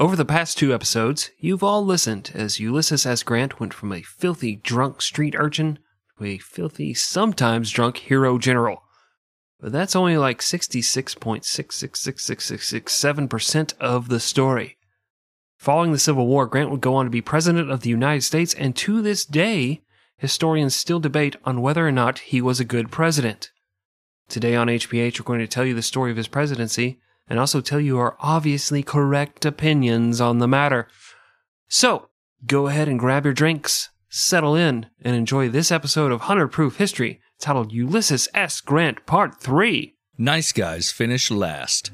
Over the past two episodes, you've all listened as Ulysses S. Grant went from a filthy drunk street urchin to a filthy, sometimes drunk hero general. But that's only like 66.6666667% of the story. Following the Civil War, Grant would go on to be President of the United States, and to this day, historians still debate on whether or not he was a good president. Today on HPH, we're going to tell you the story of his presidency and also tell you our obviously correct opinions on the matter. So, go ahead and grab your drinks, settle in, and enjoy this episode of 100 Proof History titled Ulysses S. Grant Part 3. Nice guys finish last.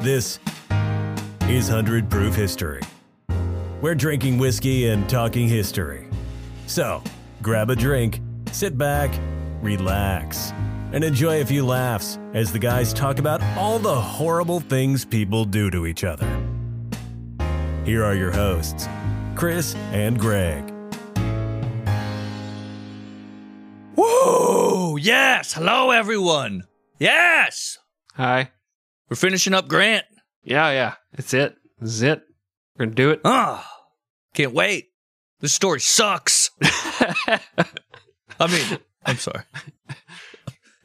This is 100 Proof History. We're drinking whiskey and talking history. So, grab a drink, sit back, relax, and enjoy a few laughs as the guys talk about all the horrible things people do to each other. Here are your hosts, Chris and Greg. Whoa! Yes! Hello, everyone! Yes! Hi. We're finishing up Grant. Yeah, yeah. It's it. This is it. We're going to do it. Ah! Can't wait. This story sucks. I mean, I'm sorry.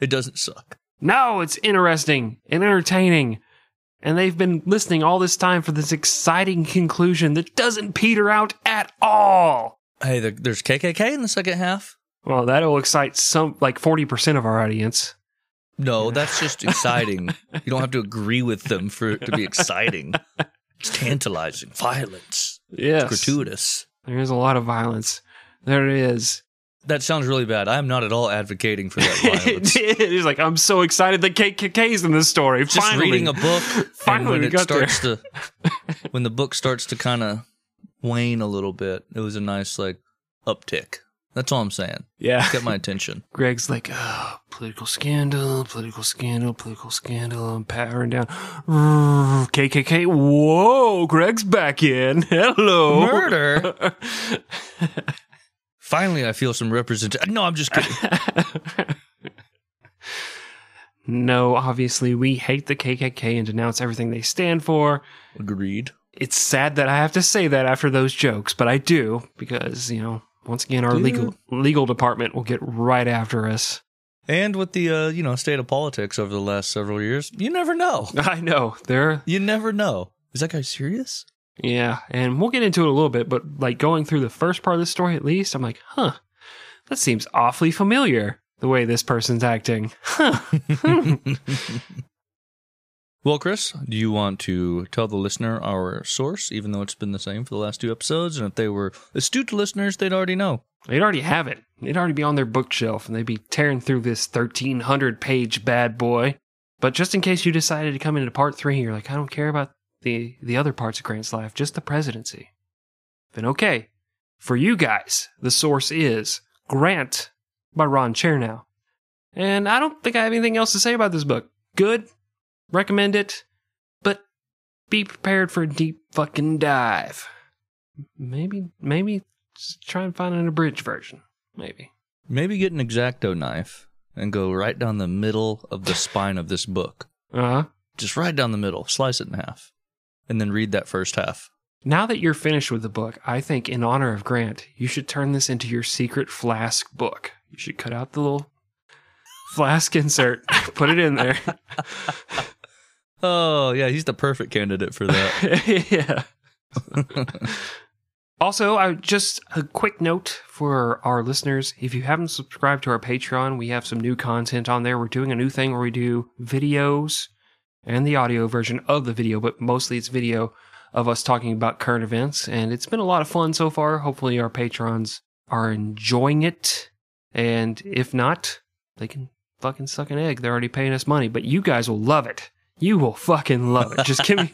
It doesn't suck. No, it's interesting and entertaining. And they've been listening all this time for this exciting conclusion that doesn't peter out at all. Hey, there's KKK in the second half. Well, that'll excite some, like 40% of our audience. No, that's just exciting. you don't have to agree with them for it to be exciting. It's tantalizing. Violence. Yes. Gratuitous. There is a lot of violence. There it is. That sounds really bad. I am not at all advocating for that violence. it is like, I'm so excited that KKK's in this story. Just Finally. reading a book, Finally, and when it got there. starts to, when the book starts to kind of wane a little bit, it was a nice like uptick. That's all I'm saying. Yeah. got my attention. Greg's like, oh, political scandal, political scandal, political scandal. I'm powering down. KKK. Whoa, Greg's back in. Hello. Murder. Finally, I feel some representation. No, I'm just kidding. no, obviously, we hate the KKK and denounce everything they stand for. Agreed. It's sad that I have to say that after those jokes, but I do because, you know, once again, our Dude. legal legal department will get right after us. And with the uh, you know state of politics over the last several years, you never know. I know. They're You never know. Is that guy serious? Yeah, and we'll get into it a little bit, but like going through the first part of the story at least, I'm like, huh, that seems awfully familiar the way this person's acting. Huh. Well, Chris, do you want to tell the listener our source, even though it's been the same for the last two episodes? And if they were astute listeners, they'd already know. They'd already have it. They'd already be on their bookshelf and they'd be tearing through this 1300 page bad boy. But just in case you decided to come into part three, you're like, I don't care about the, the other parts of Grant's life, just the presidency. Then okay. For you guys, the source is Grant by Ron Chernow. And I don't think I have anything else to say about this book. Good. Recommend it. But be prepared for a deep fucking dive. Maybe, maybe try and find an abridged version. Maybe. Maybe get an exacto knife and go right down the middle of the spine of this book. Uh huh. Just right down the middle, slice it in half, and then read that first half. Now that you're finished with the book, I think in honor of Grant, you should turn this into your secret flask book. You should cut out the little flask insert, put it in there. Oh, yeah, he's the perfect candidate for that. yeah. also, I just a quick note for our listeners: if you haven't subscribed to our Patreon, we have some new content on there. We're doing a new thing where we do videos and the audio version of the video, but mostly it's video of us talking about current events, and it's been a lot of fun so far. Hopefully, our patrons are enjoying it, and if not, they can fucking suck an egg. They're already paying us money, but you guys will love it. You will fucking love it. Just give me,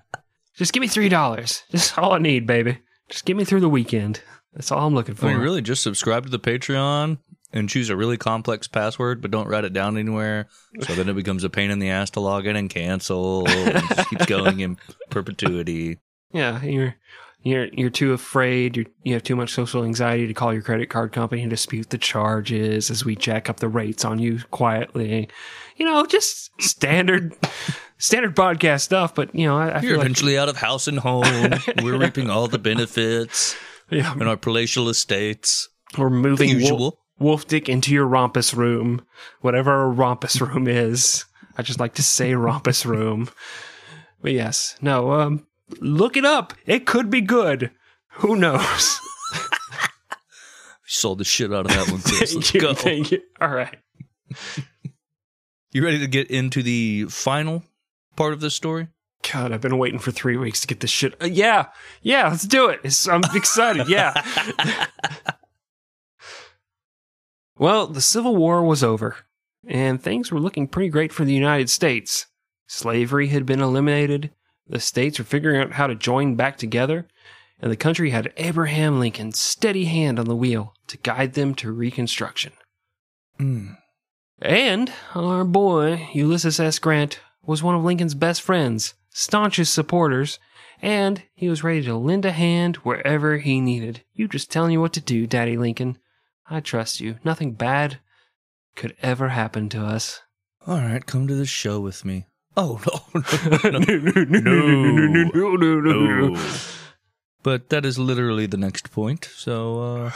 just give me three dollars. Just all I need, baby. Just get me through the weekend. That's all I'm looking for. I mean, really, just subscribe to the Patreon and choose a really complex password, but don't write it down anywhere. So then it becomes a pain in the ass to log in and cancel. And it just keeps going in perpetuity. Yeah, you're you're you're too afraid. You you have too much social anxiety to call your credit card company and dispute the charges as we jack up the rates on you quietly. You know, just standard standard podcast stuff, but you know, I, I You're feel like eventually out of house and home. We're reaping all the benefits yeah, in our palatial estates. we're moving The Wolf, Dick into your rompus room, whatever a rompus room is. I just like to say rompus room. But yes, no, um, look it up. It could be good. Who knows? We sold the shit out of that one, Chris. Let's Thank you, go. thank you. All right. You ready to get into the final part of this story? God, I've been waiting for three weeks to get this shit. Uh, yeah, yeah, let's do it. It's, I'm excited. Yeah. well, the Civil War was over, and things were looking pretty great for the United States. Slavery had been eliminated, the states were figuring out how to join back together, and the country had Abraham Lincoln's steady hand on the wheel to guide them to Reconstruction. Mm. And our boy, Ulysses S. Grant, was one of Lincoln's best friends, staunchest supporters, and he was ready to lend a hand wherever he needed. You just telling you what to do, Daddy Lincoln. I trust you. Nothing bad could ever happen to us. All right, come to the show with me. Oh no, no, no, no, no. no, no, no. But that is literally the next point. So uh,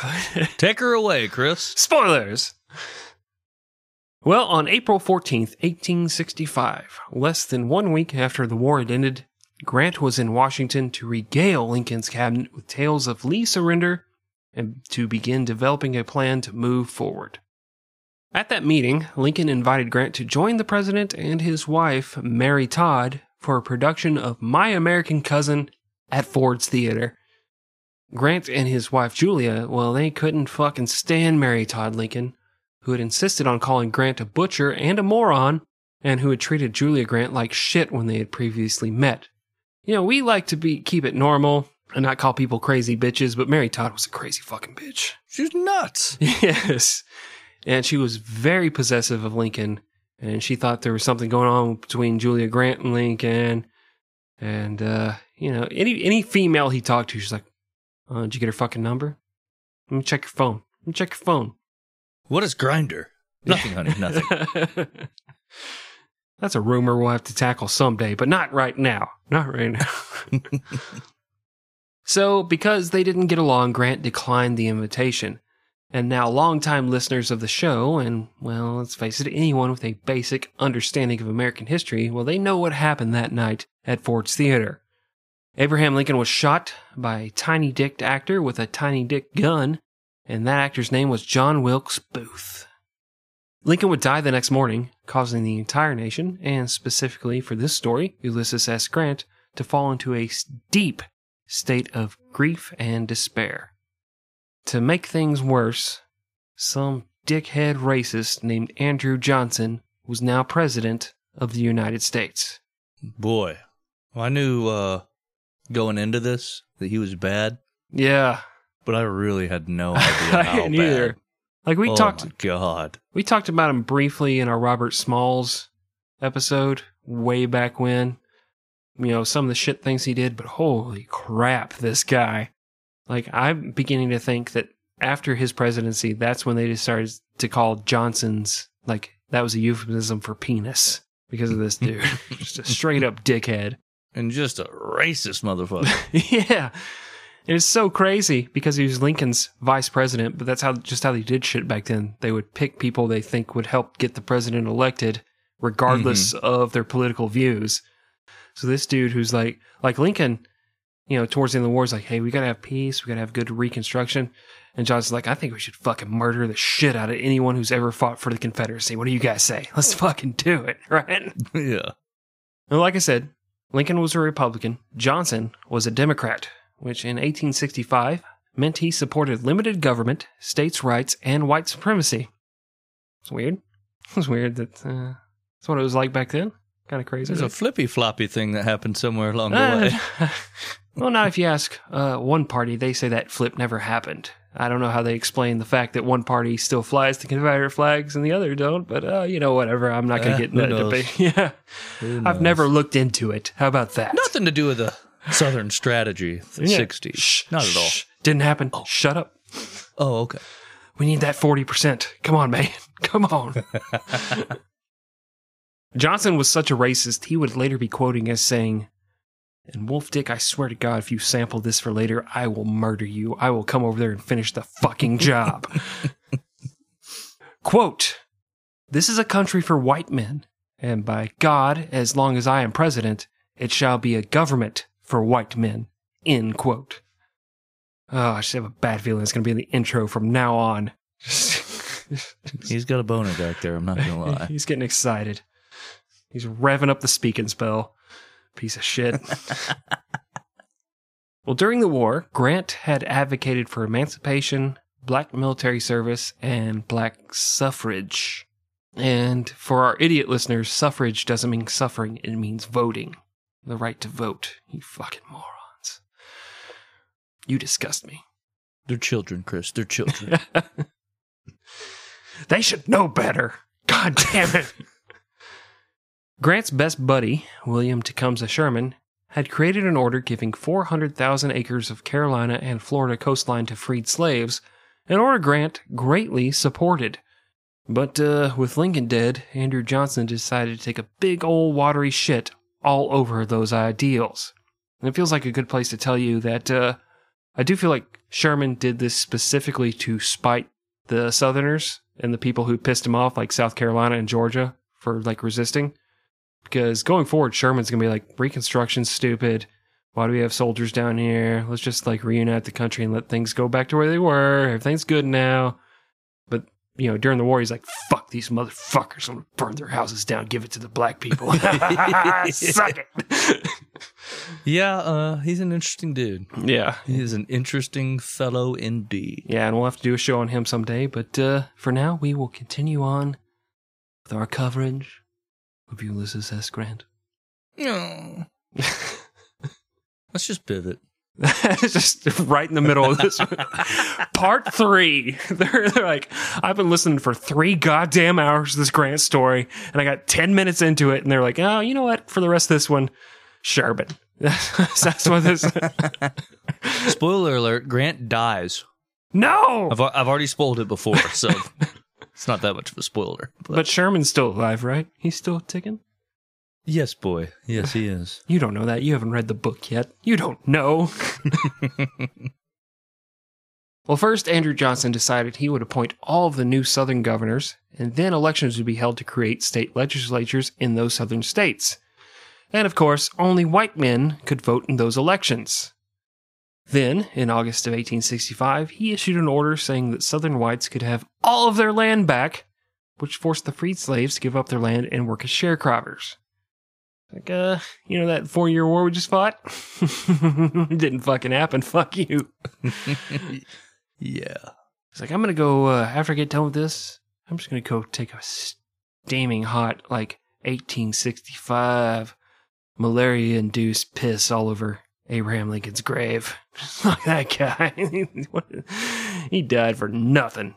take her away, Chris. Spoilers! Well, on April 14th, 1865, less than one week after the war had ended, Grant was in Washington to regale Lincoln's cabinet with tales of Lee's surrender and to begin developing a plan to move forward. At that meeting, Lincoln invited Grant to join the president and his wife, Mary Todd, for a production of My American Cousin at Ford's Theater. Grant and his wife Julia, well, they couldn't fucking stand Mary Todd Lincoln, who had insisted on calling Grant a butcher and a moron, and who had treated Julia Grant like shit when they had previously met. You know, we like to be keep it normal and not call people crazy bitches, but Mary Todd was a crazy fucking bitch. She's nuts. yes. And she was very possessive of Lincoln, and she thought there was something going on between Julia Grant and Lincoln. And uh, you know, any any female he talked to, she's like, uh, "Did you get her fucking number? Let me check your phone. Let me check your phone." What is Grindr? Nothing, honey. Nothing. That's a rumor we'll have to tackle someday, but not right now. Not right now. so, because they didn't get along, Grant declined the invitation. And now, longtime listeners of the show, and well, let's face it, anyone with a basic understanding of American history, well, they know what happened that night at Ford's Theater. Abraham Lincoln was shot by a tiny dicked actor with a tiny dick gun, and that actor's name was John Wilkes Booth. Lincoln would die the next morning, causing the entire nation, and specifically for this story, Ulysses S. Grant, to fall into a deep state of grief and despair. To make things worse, some dickhead racist named Andrew Johnson was now president of the United States. Boy, I knew uh, going into this that he was bad, Yeah, but I really had no idea I how didn't bad. either. Like we oh talked God. We talked about him briefly in our Robert Smalls episode way back when. You know, some of the shit things he did, but holy crap, this guy. Like, I'm beginning to think that after his presidency, that's when they decided to call Johnson's, like, that was a euphemism for penis because of this dude. just a straight up dickhead. And just a racist motherfucker. yeah. And it's so crazy because he was Lincoln's vice president, but that's how just how they did shit back then. They would pick people they think would help get the president elected, regardless mm-hmm. of their political views. So this dude who's like like Lincoln, you know, towards the end of the war is like, hey, we gotta have peace, we gotta have good reconstruction. And Johnson's like, I think we should fucking murder the shit out of anyone who's ever fought for the Confederacy. What do you guys say? Let's fucking do it, right? yeah. Well, like I said, Lincoln was a Republican, Johnson was a Democrat, which in 1865 meant he supported limited government, states' rights, and white supremacy. It's weird. It's weird that uh, that's what it was like back then. Kind of crazy. There's a flippy floppy thing that happened somewhere along the Uh, way. well, now if you ask uh, one party, they say that flip never happened. I don't know how they explain the fact that one party still flies the Confederate flags and the other don't, but uh, you know, whatever. I'm not going to get in who that knows? debate. yeah, I've never looked into it. How about that? Nothing to do with the Southern strategy, the Yeah. 60s. Shh, Not at all. shh. Didn't happen. Oh. Shut up. Oh, okay. We need that 40%. Come on, man. Come on. Johnson was such a racist, he would later be quoting as saying, And Wolf Dick, I swear to God, if you sample this for later, I will murder you. I will come over there and finish the fucking job. Quote, This is a country for white men, and by God, as long as I am president, it shall be a government for white men. End quote. Oh, I just have a bad feeling it's going to be in the intro from now on. He's got a boner back there. I'm not gonna lie. He's getting excited. He's revving up the Speak and Spell. Piece of shit. well, during the war, Grant had advocated for emancipation, black military service, and black suffrage. And for our idiot listeners, suffrage doesn't mean suffering, it means voting. The right to vote. You fucking morons. You disgust me. They're children, Chris. They're children. They should know better. God damn it. Grant's best buddy, William Tecumseh Sherman, had created an order giving 400,000 acres of Carolina and Florida coastline to freed slaves, an order Grant greatly supported. But uh, with Lincoln dead, Andrew Johnson decided to take a big old watery shit all over those ideals. And it feels like a good place to tell you that uh, I do feel like Sherman did this specifically to spite the Southerners and the people who pissed him off, like South Carolina and Georgia, for like resisting. Because going forward, Sherman's gonna be like, Reconstruction's stupid. Why do we have soldiers down here? Let's just like reunite the country and let things go back to where they were. Everything's good now. But you know, during the war, he's like, "Fuck these motherfuckers! I'm gonna burn their houses down, give it to the black people. Suck it." yeah, uh, he's an interesting dude. yeah, he's an interesting fellow indeed. yeah, and we'll have to do a show on him someday. But uh, for now, we will continue on with our coverage of Ulysses S. Grant. No. Let's just pivot. just right in the middle of this part three. They're, they're like, I've been listening for three goddamn hours to this Grant story, and I got 10 minutes into it, and they're like, oh, you know what? For the rest of this one, Sherbet. That's what this. Spoiler alert: Grant dies. no! I've I've already spoiled it before, so it's not that much of a spoiler. But, But Sherman's still alive, right? He's still ticking? yes, boy, yes, he is. You don't know that. You haven't read the book yet. You don't know. well, first, Andrew Johnson decided he would appoint all of the new Southern governors, and then elections would be held to create state legislatures in those Southern states. And of course, only white men could vote in those elections. Then, in August of 1865, he issued an order saying that Southern whites could have all of their land back, which forced the freed slaves to give up their land and work as sharecroppers. Like, uh, you know that four year war we just fought? it didn't fucking happen. Fuck you. Yeah. It's like, I'm gonna go, uh, after I get done with this, I'm just gonna go take a steaming hot, like, 1865 malaria induced piss all over Abraham Lincoln's grave. Just like that guy. He died for nothing.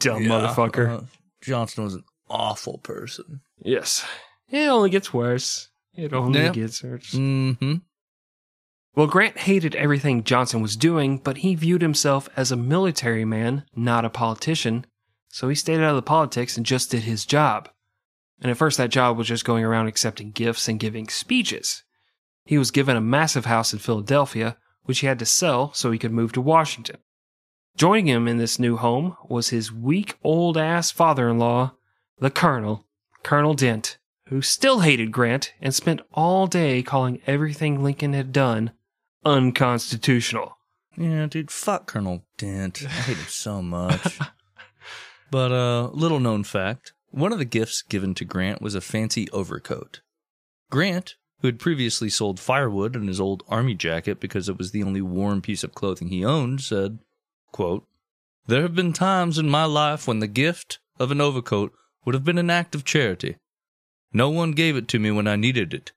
Dumb Yeah, motherfucker. uh, Johnson was an awful person. yes. It only gets worse. It only Yeah. gets worse. Mm-hmm. Well, Grant hated everything Johnson was doing, but he viewed himself as a military man, not a politician. So he stayed out of the politics and just did his job. And at first, that job was just going around accepting gifts and giving speeches. He was given a massive house in Philadelphia, which he had to sell so he could move to Washington. Joining him in this new home was his weak old ass father in law, the Colonel, Colonel Dent, who still hated Grant and spent all day calling everything Lincoln had done unconstitutional. Yeah, dude, fuck Colonel Dent. I hate him so much. but uh, little known fact: one of the gifts given to Grant was a fancy overcoat. Grant, who had previously sold firewood in his old army jacket because it was the only warm piece of clothing he owned, said, quote, There have been times in my life when the gift of an overcoat would have been an act of charity. No one gave it to me when I needed it.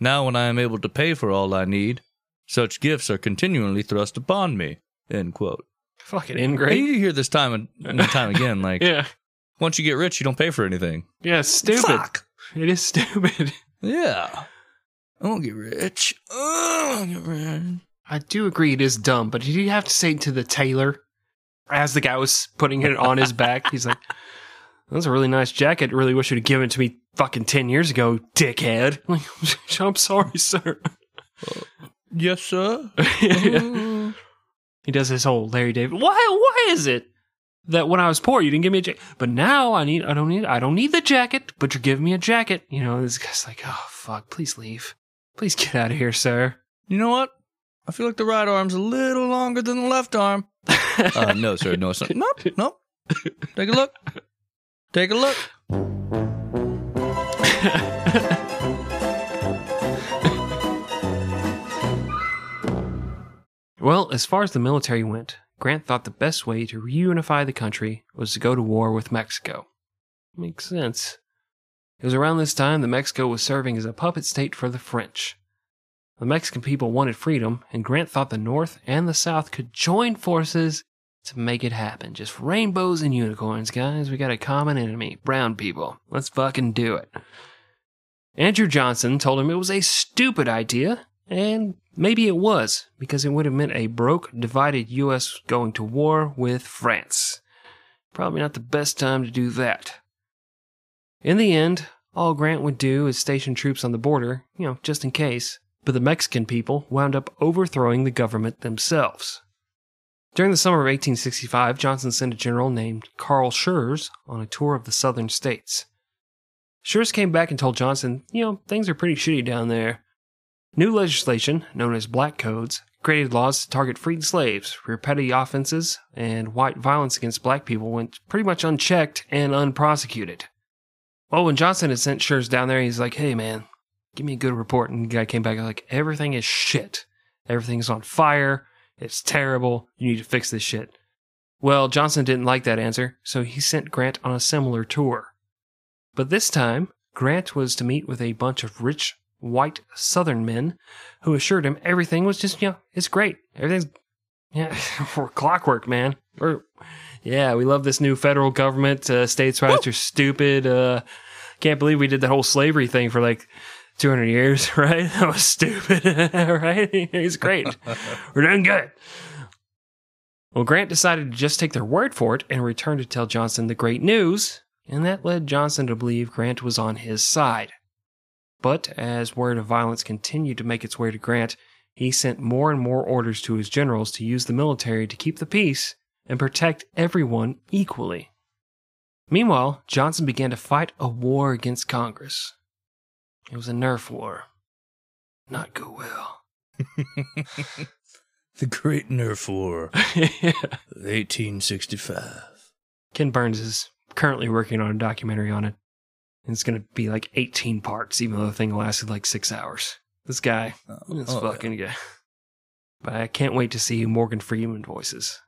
Now, when I am able to pay for all I need, such gifts are continually thrust upon me. End quote. Fucking And ingrate. you hear this time and time again, like Yeah. once you get rich, you don't pay for anything. Yeah, stupid. Fuck. It is stupid. Yeah. I won't get rich. Oh, I won't get rich. I do agree it is dumb, but did you have to say to the tailor as the guy was putting it on his back? He's like, That's a really nice jacket. Really wish you'd have given it to me fucking 10 years ago, dickhead. I'm sorry, sir. Yes, sir. Oh. he does his whole Larry David. Why why is it that when I was poor you didn't give me a jacket? But now I need I don't need I don't need the jacket, but you're giving me a jacket. You know, this guy's like, oh fuck, please leave. Please get out of here, sir. You know what? I feel like the right arm's a little longer than the left arm. Uh, no, sir. No, sir. Nope. Nope. Take a look. Take a look. Well, as far as the military went, Grant thought the best way to reunify the country was to go to war with Mexico. Makes sense. It was around this time that Mexico was serving as a puppet state for the French. The Mexican people wanted freedom, and Grant thought the North and the South could join forces to make it happen. Just rainbows and unicorns, guys. We got a common enemy brown people. Let's fucking do it. Andrew Johnson told him it was a stupid idea, and maybe it was, because it would have meant a broke, divided U.S. going to war with France. Probably not the best time to do that. In the end, all Grant would do is station troops on the border, you know, just in case. But the Mexican people wound up overthrowing the government themselves. During the summer of 1865, Johnson sent a general named Carl Schurz on a tour of the southern states. Schurz came back and told Johnson, you know, things are pretty shitty down there. New legislation, known as Black Codes, created laws to target freed slaves for petty offenses, and white violence against black people went pretty much unchecked and unprosecuted. Well, when Johnson had sent Schurz down there, he's like, hey man, give me a good report. And the guy came back like, everything is shit. Everything's on fire. It's terrible. You need to fix this shit. Well, Johnson didn't like that answer, so he sent Grant on a similar tour. But this time, Grant was to meet with a bunch of rich white southern men who assured him everything was just, you know, it's great. Everything's, yeah, we're clockwork, man. We're, yeah, we love this new federal government. Uh, states' rights are stupid. Uh, can't believe we did the whole slavery thing for like 200 years, right? That was stupid, right? It's great. We're doing good. Well, Grant decided to just take their word for it and return to tell Johnson the great news, and that led Johnson to believe Grant was on his side. But as word of violence continued to make its way to Grant, he sent more and more orders to his generals to use the military to keep the peace and protect everyone equally. Meanwhile, Johnson began to fight a war against Congress. It was a nerf war. Not go well. The Great Nerf War, yeah. 1865. Ken Burns is currently working on a documentary on it. And it's going to be like 18 parts, even though the thing lasted like six hours. This guy, this oh, oh fucking guy. But I can't wait to see who Morgan Freeman voices.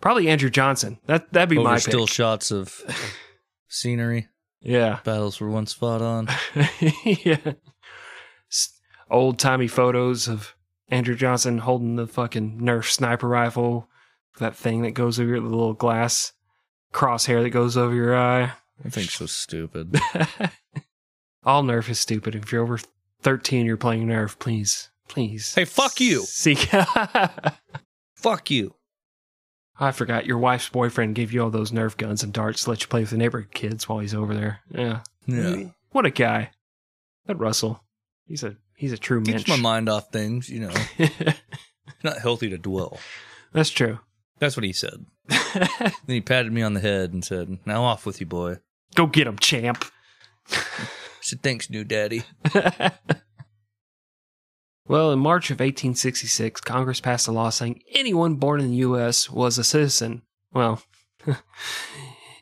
Probably Andrew Johnson. That that'd be Over my still pick. shots of scenery. Yeah, Battles were once fought on. yeah. Old timey photos of Andrew Johnson holding the fucking Nerf sniper rifle, that thing that goes over your the little glass crosshair that goes over your eye. I think so stupid. All Nerf is stupid. If you're over 13, you're playing Nerf, please, please. Hey, fuck you. Seek. Fuck you. I forgot your wife's boyfriend gave you all those Nerf guns and darts to let you play with the neighborhood kids while he's over there. Yeah. Yeah. What a guy. That Russell. He's a he's a true Keeps mensch. my mind off things, you know. It's not healthy to dwell. That's true. That's what he said. Then he patted me on the head and said, Now off with you, boy. Go get him, champ. I said, Thanks, new daddy. Well, in March of 1866, Congress passed a law saying anyone born in the U.S. was a citizen. Well,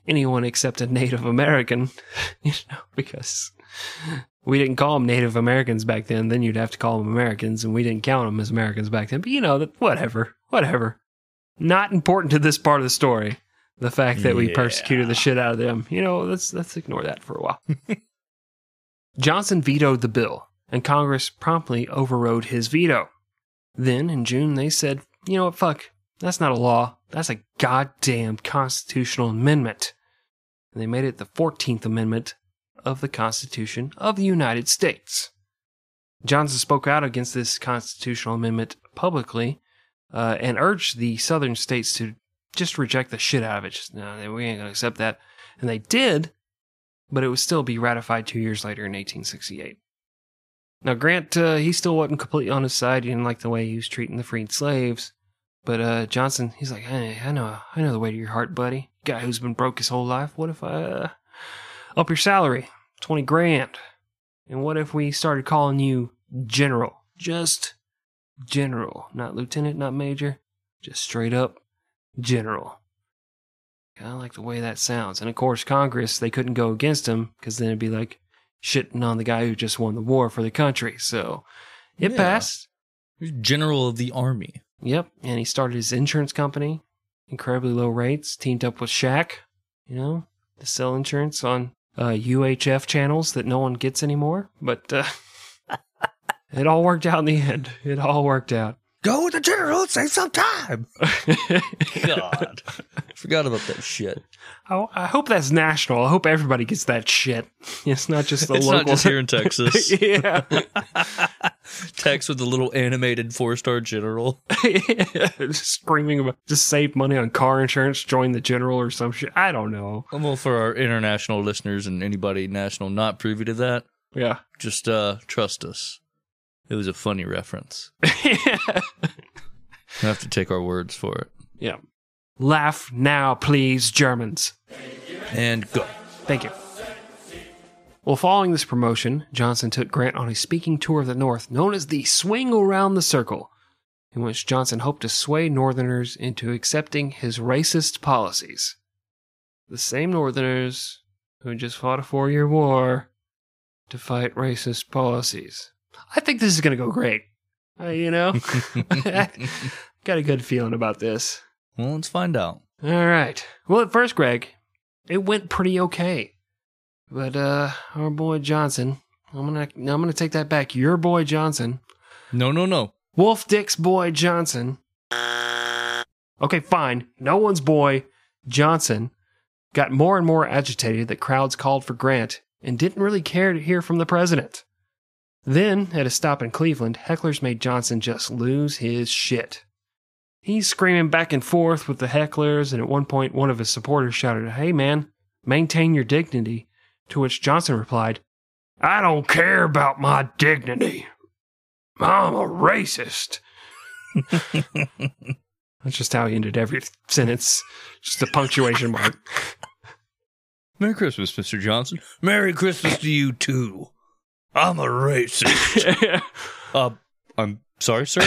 anyone except a Native American, you know, because we didn't call them Native Americans back then. Then you'd have to call them Americans, and we didn't count them as Americans back then. But you know, that whatever, whatever. Not important to this part of the story. The fact that we persecuted the shit out of them. You know, let's let's ignore that for a while. Johnson vetoed the bill, and Congress promptly overrode his veto. Then, in June, they said, you know what, fuck, that's not a law. That's a goddamn constitutional amendment. And they made it the 14th Amendment of the Constitution of the United States. Johnson spoke out against this constitutional amendment publicly uh, and urged the southern states to just reject the shit out of it. Just, no, we ain't going to accept that. And they did, but it would still be ratified two years later in 1868. Now, Grant, uh, he still wasn't completely on his side. He didn't like the way he was treating the freed slaves. But uh, Johnson, he's like, hey, I know, I know the way to your heart, buddy. Guy who's been broke his whole life. What if I uh, up your salary, twenty grand? And what if we started calling you General? Just General, not Lieutenant, not Major, just straight up General. I like the way that sounds. And of course, Congress, they couldn't go against him because then it'd be like shitting on the guy who just won the war for the country. So it Yeah. passed. General of the Army. Yep. And he started his insurance company, incredibly low rates, teamed up with Shaq, you know, to sell insurance on uh, UHF channels that no one gets anymore. But uh, it all worked out in the end. It all worked out. Go with the general, save some time. God. Forgot about that shit. I, I hope that's national. I hope everybody gets that shit. It's not just the it's local. not just here in Texas. yeah. Text with the little animated four star general. just screaming about just save money on car insurance, join the general or some shit. I don't know. Well, for our international listeners and anybody national not privy to that, Yeah. just uh trust us. It was a funny reference. You have to take our words for it. yeah. Laugh now, please, Germans. And go. Thank you. Well, following this promotion, Johnson took Grant on a speaking tour of the North known as the Swing Around the Circle, in which Johnson hoped to sway Northerners into accepting his racist policies. The same Northerners who just fought a four year war to fight racist policies. I think this is going to go great. Uh, you know, got a good feeling about this. Well, let's find out. All right. Well, at first, Greg, it went pretty okay. But uh our boy Johnson, I'm gonna I'm gonna take that back. Your boy Johnson, No, no, no. Wolf Dick's boy Johnson. Okay, fine. No one's boy Johnson got more and more agitated that crowds called for Grant and didn't really care to hear from the president. Then, at a stop in Cleveland, hecklers made Johnson just lose his shit. He's screaming back and forth with the hecklers, and at one point, one of his supporters shouted, Hey man, maintain your dignity. To which Johnson replied, I don't care about my dignity. I'm a racist. That's just how he ended every sentence. Just a punctuation mark. Merry Christmas, Mr. Johnson. Merry Christmas to you too. I'm a racist. uh, I'm sorry, sir.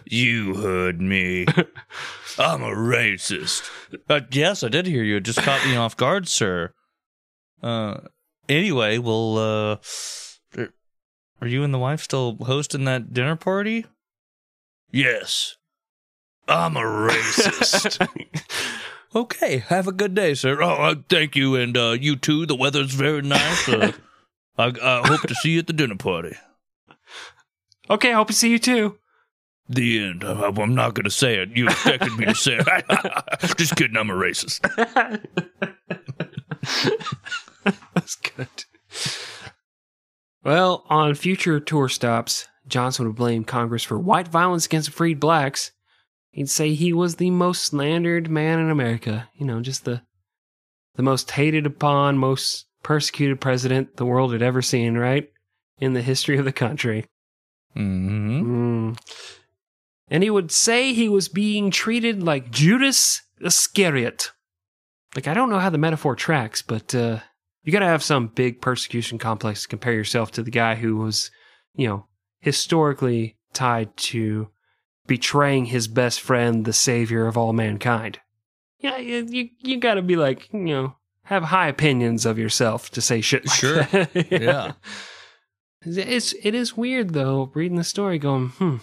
you heard me. I'm a racist. Uh, yes, I did hear you. It just caught me off guard, sir. Uh, anyway, well, uh, are- you and the wife still hosting that dinner party? Yes. I'm a racist. okay, have a good day, sir. Oh, uh, thank you, and uh, you too. The weather's very nice. Uh, I, I hope to see you at the dinner party. okay, I hope to see you too. The end. I, I'm not going to say it. You expected me to say it. Just kidding. I'm a racist. That's good. Well, on future tour stops, Johnson would blame Congress for white violence against freed blacks. He'd say he was the most slandered man in America. You know, just the the most hated upon, most persecuted president the world had ever seen, right? In the history of the country. Mm-hmm. Mm. And he would say he was being treated like Judas Iscariot. Like, I don't know how the metaphor tracks, but uh, you got to have some big persecution complex to compare yourself to the guy who was, you know, historically tied to betraying his best friend, the savior of all mankind. Yeah, you you, you got to be like, you know, have high opinions of yourself to say shit like Sure. that. Yeah. It's it is weird though reading the story going hmm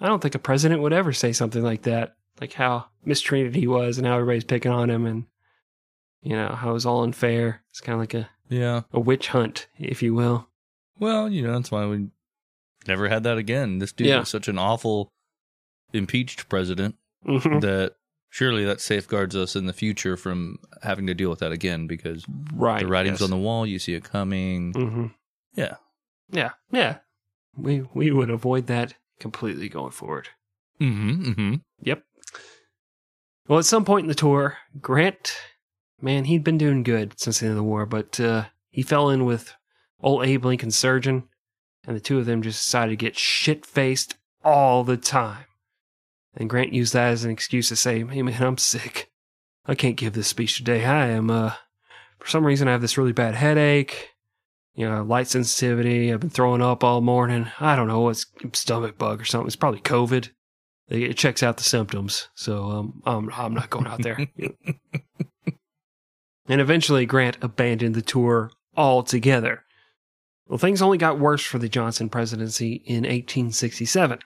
I don't think a president would ever say something like that like how mistreated he was and how everybody's picking on him and you know how it was all unfair it's kind of like a, Yeah. a witch hunt if you will Well, you know, that's why we never had that again. This dude Yeah. was such an awful impeached president Mhm. that surely that safeguards us in the future from having to deal with that again because right the writing's yes. on the wall, you see it coming. Mhm. Yeah. yeah yeah we we would avoid that completely going forward Mm-hmm. Mm-hmm. Yep. Well, at some point in the tour, Grant man, he'd been doing good since the end of the war, but uh, he fell in with old Abe Lincoln's surgeon, and the two of them just decided to get shit faced all the time. And Grant used that as an excuse to say, hey man, I'm sick. I can't give this speech today. I am, uh, for some reason, I have this really bad headache, you know, light sensitivity. I've been throwing up all morning. I don't know, it's stomach bug or something. It's probably COVID. It checks out the symptoms. So um, I'm, I'm not going out there. and eventually, Grant abandoned the tour altogether. Well, things only got worse for the Johnson presidency in 1867.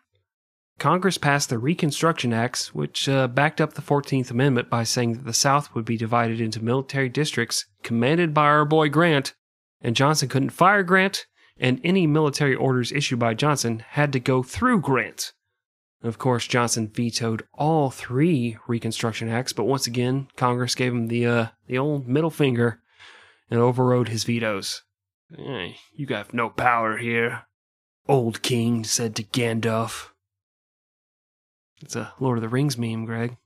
Congress passed the Reconstruction Acts, which uh, backed up the 14th Amendment by saying that the South would be divided into military districts commanded by our boy Grant, and Johnson couldn't fire Grant, and any military orders issued by Johnson had to go through Grant. Of course, Johnson vetoed all three Reconstruction Acts, but once again, Congress gave him the uh, the old middle finger and overrode his vetoes. Hey, you got no power here, old king said to Gandalf. It's a Lord of the Rings meme, Greg.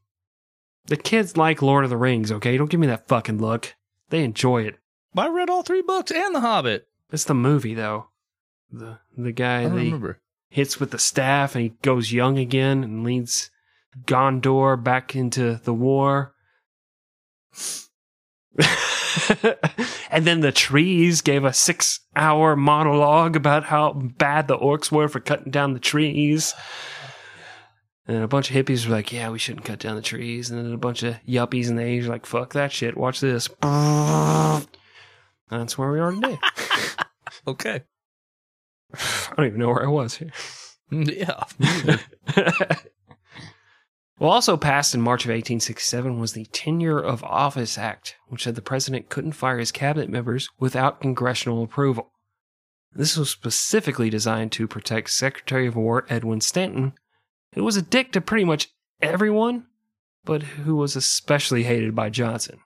The kids like Lord of the Rings, okay? Don't give me that fucking look. They enjoy it. I read all three books and The Hobbit. It's the movie, though. The the guy that hits with the staff and he goes young again and leads Gondor back into the war. and then the trees gave a six hour monologue about how bad the orcs were for cutting down the trees. And a bunch of hippies were like, yeah, we shouldn't cut down the trees. And then a bunch of yuppies in the age were like, fuck that shit. Watch this. That's where we are today. Okay. I don't even know where I was here. Yeah. well, also passed in March of 1867 was the Tenure of Office Act, which said the president couldn't fire his cabinet members without congressional approval. This was specifically designed to protect Secretary of War Edwin Stanton, who was a dick to pretty much everyone, but who was especially hated by Johnson.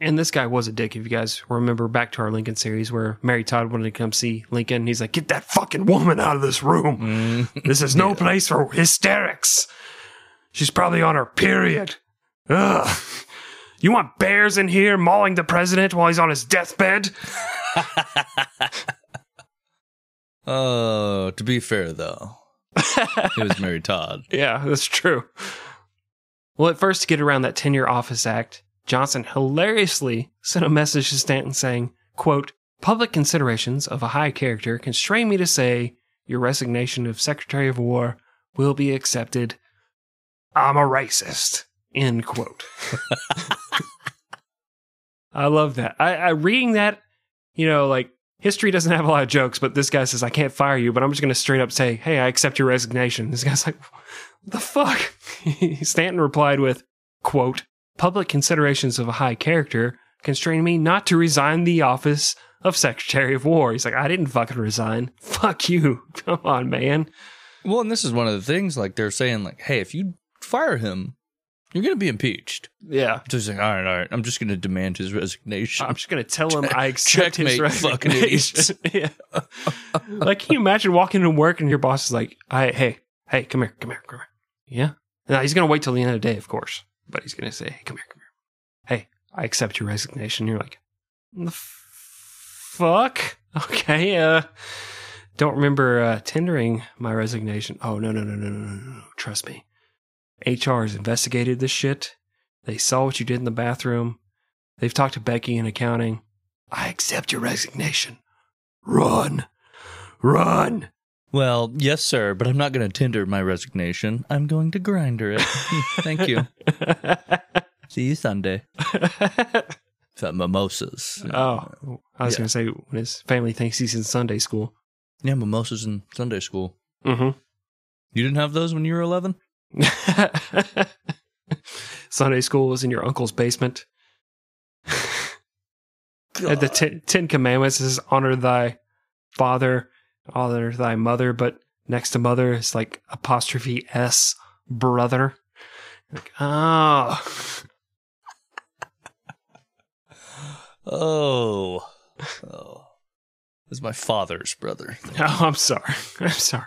And this guy was a dick, if you guys remember back to our Lincoln series where Mary Todd wanted to come see Lincoln. He's like, Get that fucking woman out of this room. Mm. This is no place for hysterics. She's probably on her period. Ugh. You want bears in here mauling the president while he's on his deathbed? Oh, to be fair though, it was Mary Todd. Yeah, that's true. Well, at first, to get around that Tenure Office Act, Johnson hilariously sent a message to Stanton saying, quote, Public considerations of a high character constrain me to say your resignation of Secretary of War will be accepted. I'm a racist. End quote. I love that. I, I reading that, you know, like history doesn't have a lot of jokes, but this guy says, I can't fire you, but I'm just going to straight up say, Hey, I accept your resignation. This guy's like, the fuck? Stanton replied with, quote, Public considerations of a high character constrain me not to resign the office of Secretary of War. He's like, I didn't fucking resign. Fuck you. Come on, man. Well, and this is one of the things like they're saying like, hey, if you fire him, you're going to be impeached. Yeah. So he's like, all right, all right, I'm just going to demand his resignation. I'm just gonna tell him I accept his Checkmate, resignation. yeah. like, can you imagine walking into work and your boss is like, "I, hey, hey, come here, come here, come here." Yeah. No, he's gonna wait till the end of the day, of course, but he's gonna say, "Hey, come here, come here." Hey, I accept your resignation. You're like, "The f- fuck." Okay. Uh, don't remember uh, tendering my resignation. Oh no, no, no, no, no, no. no. Trust me. HR has investigated this shit. They saw what you did in the bathroom. They've talked to Becky in accounting. I accept your resignation. Run. Run. well, yes, sir, but I'm not going to tender my resignation. I'm going to grinder it. Thank you. See you Sunday. Fat mimosas. oh, I was Yeah. going to say when his family thinks he's in Sunday school. Yeah, mimosas in Sunday school. Mm-hmm. You didn't have those when you were 11? Sunday school was in your uncle's basement. And the ten, Ten Commandments is honor thy father, honor thy mother, but next to mother is like apostrophe S, brother. Like, oh. Oh. Oh. This is my father's brother. Oh, I'm sorry. I'm sorry.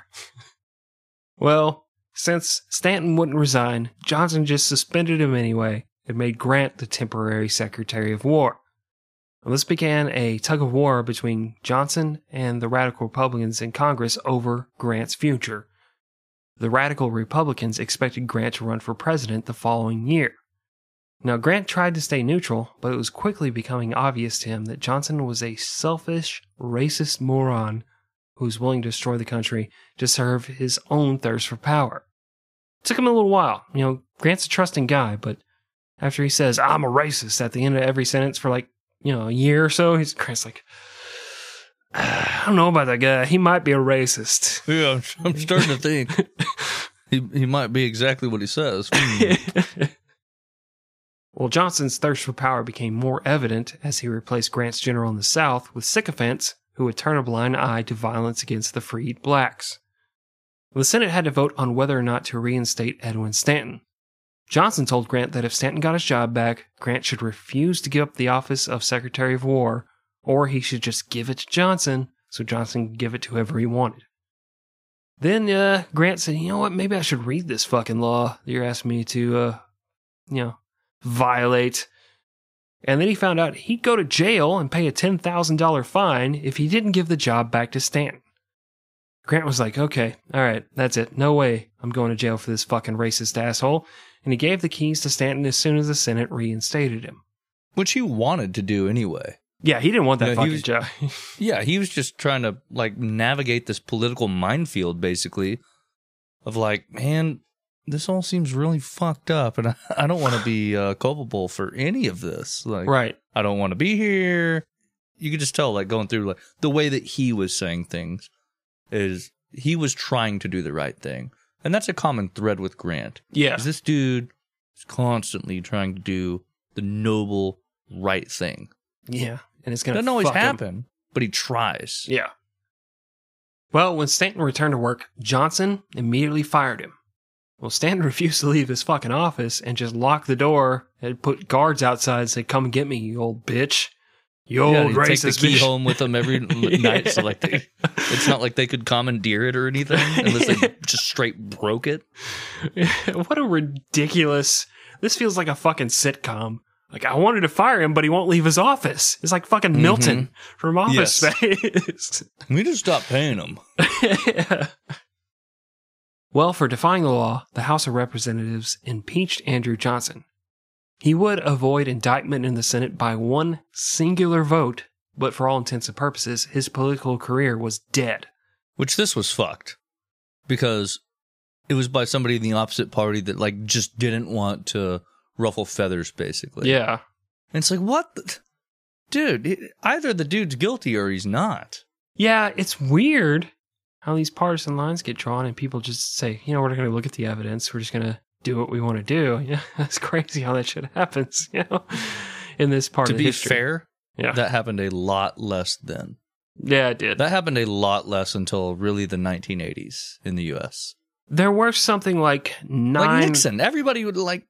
Well, since Stanton wouldn't resign, Johnson just suspended him anyway and made Grant the temporary Secretary of War. This began a tug of war between Johnson and the radical Republicans in Congress over Grant's future. The radical Republicans expected Grant to run for president the following year. Now, Grant tried to stay neutral, but it was quickly becoming obvious to him that Johnson was a selfish, racist moron who was willing to destroy the country to serve his own thirst for power. It took him a little while. You know, Grant's a trusting guy, but after he says, I'm a racist at the end of every sentence for like, you know, a year or so, he's Grant's like, I don't know about that guy. He might be a racist. Yeah, I'm, I'm starting to think he he might be exactly what he says. Hmm. well, Johnson's thirst for power became more evident as he replaced Grant's general in the South with sycophants who would turn a blind eye to violence against the freed blacks. The Senate had to vote on whether or not to reinstate Edwin Stanton. Johnson told Grant that if Stanton got his job back, Grant should refuse to give up the office of Secretary of War, or he should just give it to Johnson so Johnson could give it to whoever he wanted. Then uh, Grant said, "You know what? Maybe I should read this fucking law that you're asking me to, uh, you know, violate." And then he found out he'd go to jail and pay a ten thousand dollar fine if he didn't give the job back to Stanton. Grant was like, "Okay, all right, that's it. No way, I'm going to jail for this fucking racist asshole." And he gave the keys to Stanton as soon as the Senate reinstated him. Which he wanted to do anyway. Yeah, he didn't want that Yeah, he fucking was- job. Yeah, he was just trying to like navigate this political minefield, basically, of like, man, this all seems really fucked up, and I, I don't want to be uh, culpable for any of this. Like, right. I don't want to be here. You could just tell, like, going through like the way that he was saying things is he was trying to do the right thing, and that's a common thread with Grant. Yeah. Is this dude is constantly trying to do the noble right thing. Yeah. And it's gonna Doesn't always fuck him. happen, but he tries. Yeah. Well, when Stanton returned to work, Johnson immediately fired him. Well, Stanton refused to leave his fucking office and just locked the door and put guards outside and said, Come get me, you old bitch. You old Yeah, he'd take the key bitch. home with them every night. So like, they, it's not like they could commandeer it or anything unless they just straight broke it. what a ridiculous. This feels like a fucking sitcom. Like, I wanted to fire him, but he won't leave his office. It's like fucking mm-hmm. Milton from Office Yes. Space. We just stopped paying them. Well, for defying the law, the House of Representatives impeached Andrew Johnson. He would avoid indictment in the Senate by one singular vote, but for all intents and purposes, his political career was dead. Which this was fucked because it was by somebody in the opposite party that like just didn't want to ruffle feathers, basically. Yeah. And it's like, what, the- dude? either the dude's guilty or he's not. Yeah, it's weird how these partisan lines get drawn and people just say, you know, we're not going to look at the evidence. We're just going to do what we want to do. Yeah, that's crazy how that shit happens, you know, in this part to be history. fair, yeah. that happened a lot less then. yeah, it did. That happened a lot less until really the 1980s in the U.S. there were something like nine. Like Nixon, everybody would like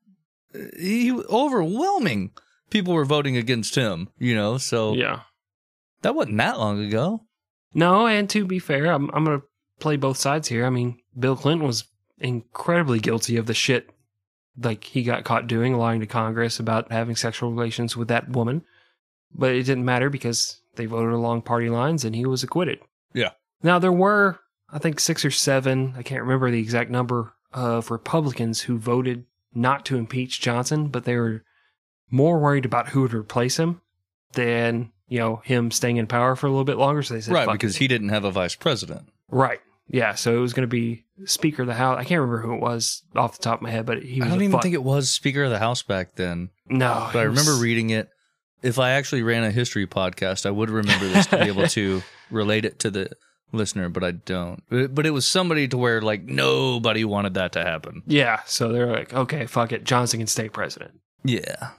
he overwhelming people were voting against him. You know, so Yeah. that wasn't that long ago. No, and to be fair, I'm, I'm going to play both sides here. I mean, Bill Clinton was incredibly guilty of the shit like he got caught doing, lying to Congress about having sexual relations with that woman. But it didn't matter because they voted along party lines and he was acquitted. Yeah. Now, there were, I think, six or seven, I can't remember the exact number, of Republicans who voted not to impeach Johnson, but they were more worried about who would replace him than, you know, him staying in power for a little bit longer. So they said, right, because it." he didn't have a vice president. Right. Yeah. So it was going to be Speaker of the House. I can't remember who it was off the top of my head, but he was. I don't even fuck- think it was Speaker of the House back then. No, But I it was- remember reading it. If I actually ran a history podcast, I would remember this to be able to relate it to the listener, but I don't. But but it was somebody to where like nobody wanted that to happen. Yeah. So they're like, okay, fuck it. Johnson can stay president. Yeah.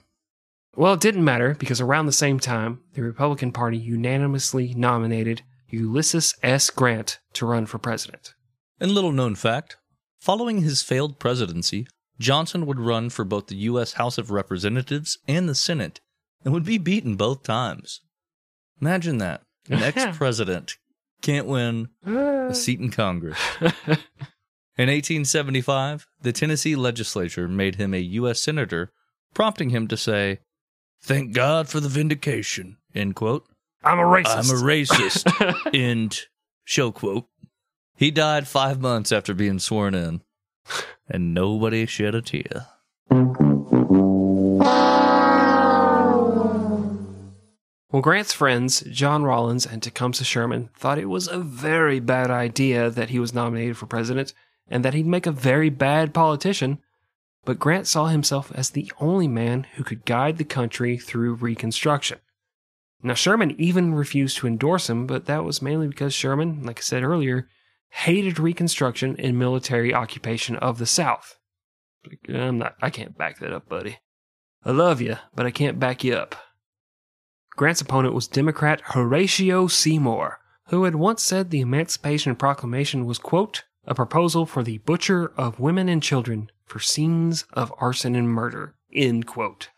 Well, it didn't matter because around the same time, the Republican Party unanimously nominated Ulysses S. Grant to run for president. And little known fact following his failed presidency, Johnson would run for both the U.S. House of Representatives and the Senate and would be beaten both times. Imagine that. An ex president can't win a seat in Congress. In 1875, the Tennessee legislature made him a U.S. Senator prompting him to say, Thank God for the vindication, end quote. I'm a racist. I'm a racist, end show quote. He died five months after being sworn in, and nobody shed a tear. Well, Grant's friends, John Rawlins and Tecumseh Sherman, thought it was a very bad idea that he was nominated for president and that he'd make a very bad politician. But Grant saw himself as the only man who could guide the country through Reconstruction. Now, Sherman even refused to endorse him, but that was mainly because Sherman, like I said earlier, hated Reconstruction and military occupation of the South. I'm not, I can't back that up, buddy. I love you, but I can't back you up. Grant's opponent was Democrat Horatio Seymour, who had once said the Emancipation Proclamation was, quote, a proposal for the butcher of women and children for scenes of arson and murder, end quote.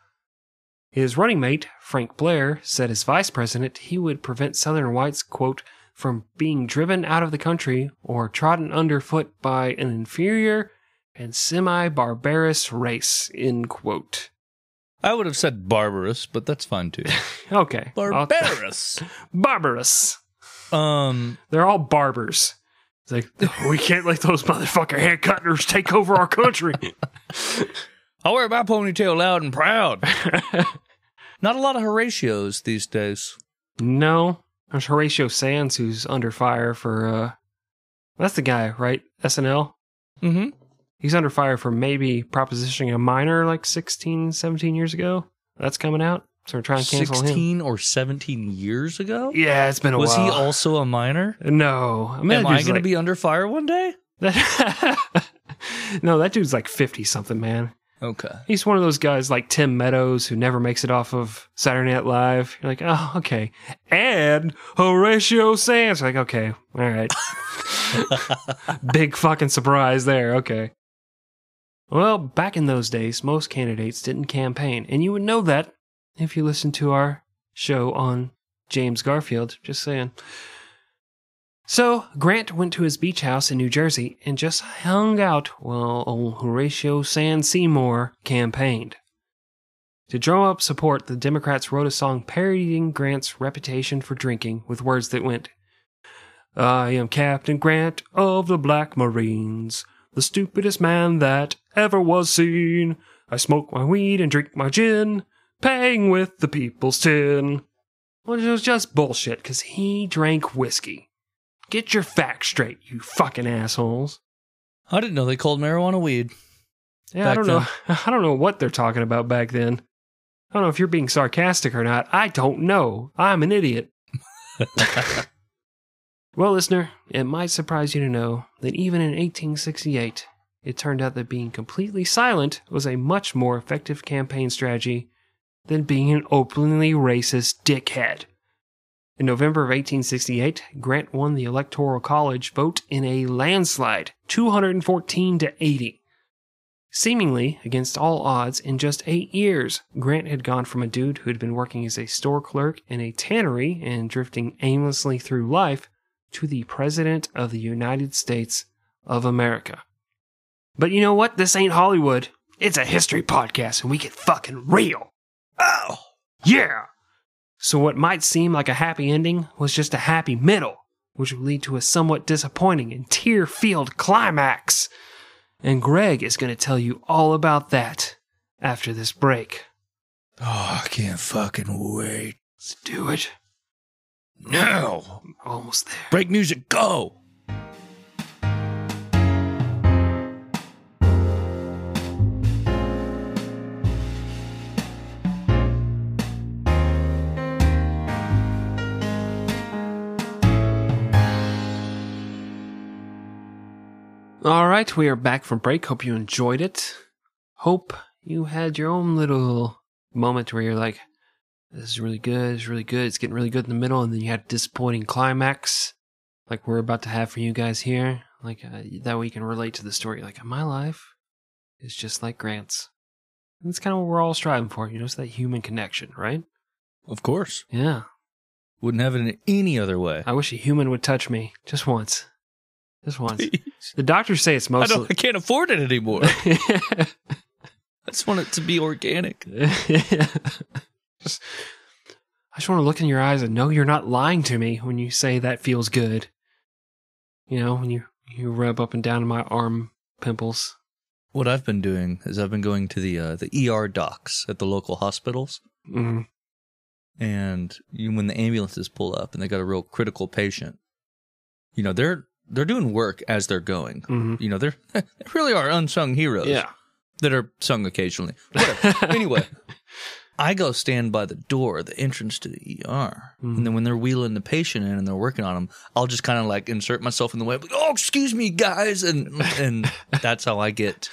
His running mate, Frank Blair, said as vice president he would prevent Southern whites, quote, from being driven out of the country or trodden underfoot by an inferior and semi barbarous race, end quote. I would have said barbarous, but that's fine too. Okay. Barbarous. barbarous. um, They're all barbers. It's like, we can't let those motherfucker hand cutters take over our country. I wear my ponytail loud and proud. Not a lot of Horatios these days. no. There's Horatio Sanz who's under fire for, uh, that's the guy, right? SNL? Mm-hmm. He's under fire for maybe propositioning a minor like 16, 17 years ago. That's coming out. So we're trying to cancel him. 16 or 17 years ago? Yeah, it's been a Was while. Was he also a minor? No. I mean, Am I dude's going to be under fire one day? no, that dude's like 50 something, man. Okay. He's one of those guys like Tim Meadows who never makes it off of Saturday Night Live. You're like, oh, okay. And Horatio Sanz. You're like, okay, all right. Big fucking surprise there. Okay. Well, back in those days, most candidates didn't campaign, and you would know that if you listen to our show on James Garfield. Just saying. So, Grant went to his beach house in New Jersey and just hung out while old Horatio Sanz Seymour campaigned. To drum up support, the Democrats wrote a song parodying Grant's reputation for drinking with words that went, I am Captain Grant of the Black Marines, the stupidest man that ever was seen. I smoke my weed and drink my gin, paying with the people's tin. Well, it was just bullshit because he drank whiskey. Get your facts straight, you fucking assholes. I didn't know they called marijuana weed. Yeah, I don't then. know. I don't know what they're talking about back then. I don't know if you're being sarcastic or not. I don't know. I'm an idiot. well, listener, it might surprise you to know that even in 1868, it turned out that being completely silent was a much more effective campaign strategy than being an openly racist dickhead. In November of 1868, Grant won the Electoral College vote in a landslide, 214 to 80. Seemingly against all odds, in just eight years, Grant had gone from a dude who had been working as a store clerk in a tannery and drifting aimlessly through life to the President of the United States of America. But you know what? This ain't Hollywood. It's a history podcast and we get fucking real. Oh! Yeah! So, what might seem like a happy ending was just a happy middle, which would lead to a somewhat disappointing and tear filled climax. And Greg is going to tell you all about that after this break. Oh, I can't fucking wait. Let's do it. No! Almost there. Break music, go! All right, we are back from break. Hope you enjoyed it. Hope you had your own little moment where you're like, this is really good, it's really good, it's getting really good in the middle, and then you had a disappointing climax, like we're about to have for you guys here. Like, uh, that way you can relate to the story. Like, my life is just like Grant's. And that's kind of what we're all striving for, you know, it's that human connection, right? Of course. Yeah. Wouldn't have it in any other way. I wish a human would touch me just once. Just once. Please. The doctors say it's I, mostly. don't, I can't afford it anymore. I just want it to be organic. just, I just want to look in your eyes and know you're not lying to me when you say that feels good. You know, when you you rub up and down my arm pimples. What I've been doing is I've been going to the uh, the ER docs at the local hospitals, Mm. and you, when the ambulances pull up and they got a real critical patient, you know they're they're doing work as they're going. hmm You know they're they really are unsung heroes. Yeah. that are sung occasionally. Anyway, I go stand by the door, the entrance to the ER, Mhm. and then when they're wheeling the patient in and they're working on them, I'll just kind of like insert myself in the way. Like, oh, excuse me, guys, and and that's how I get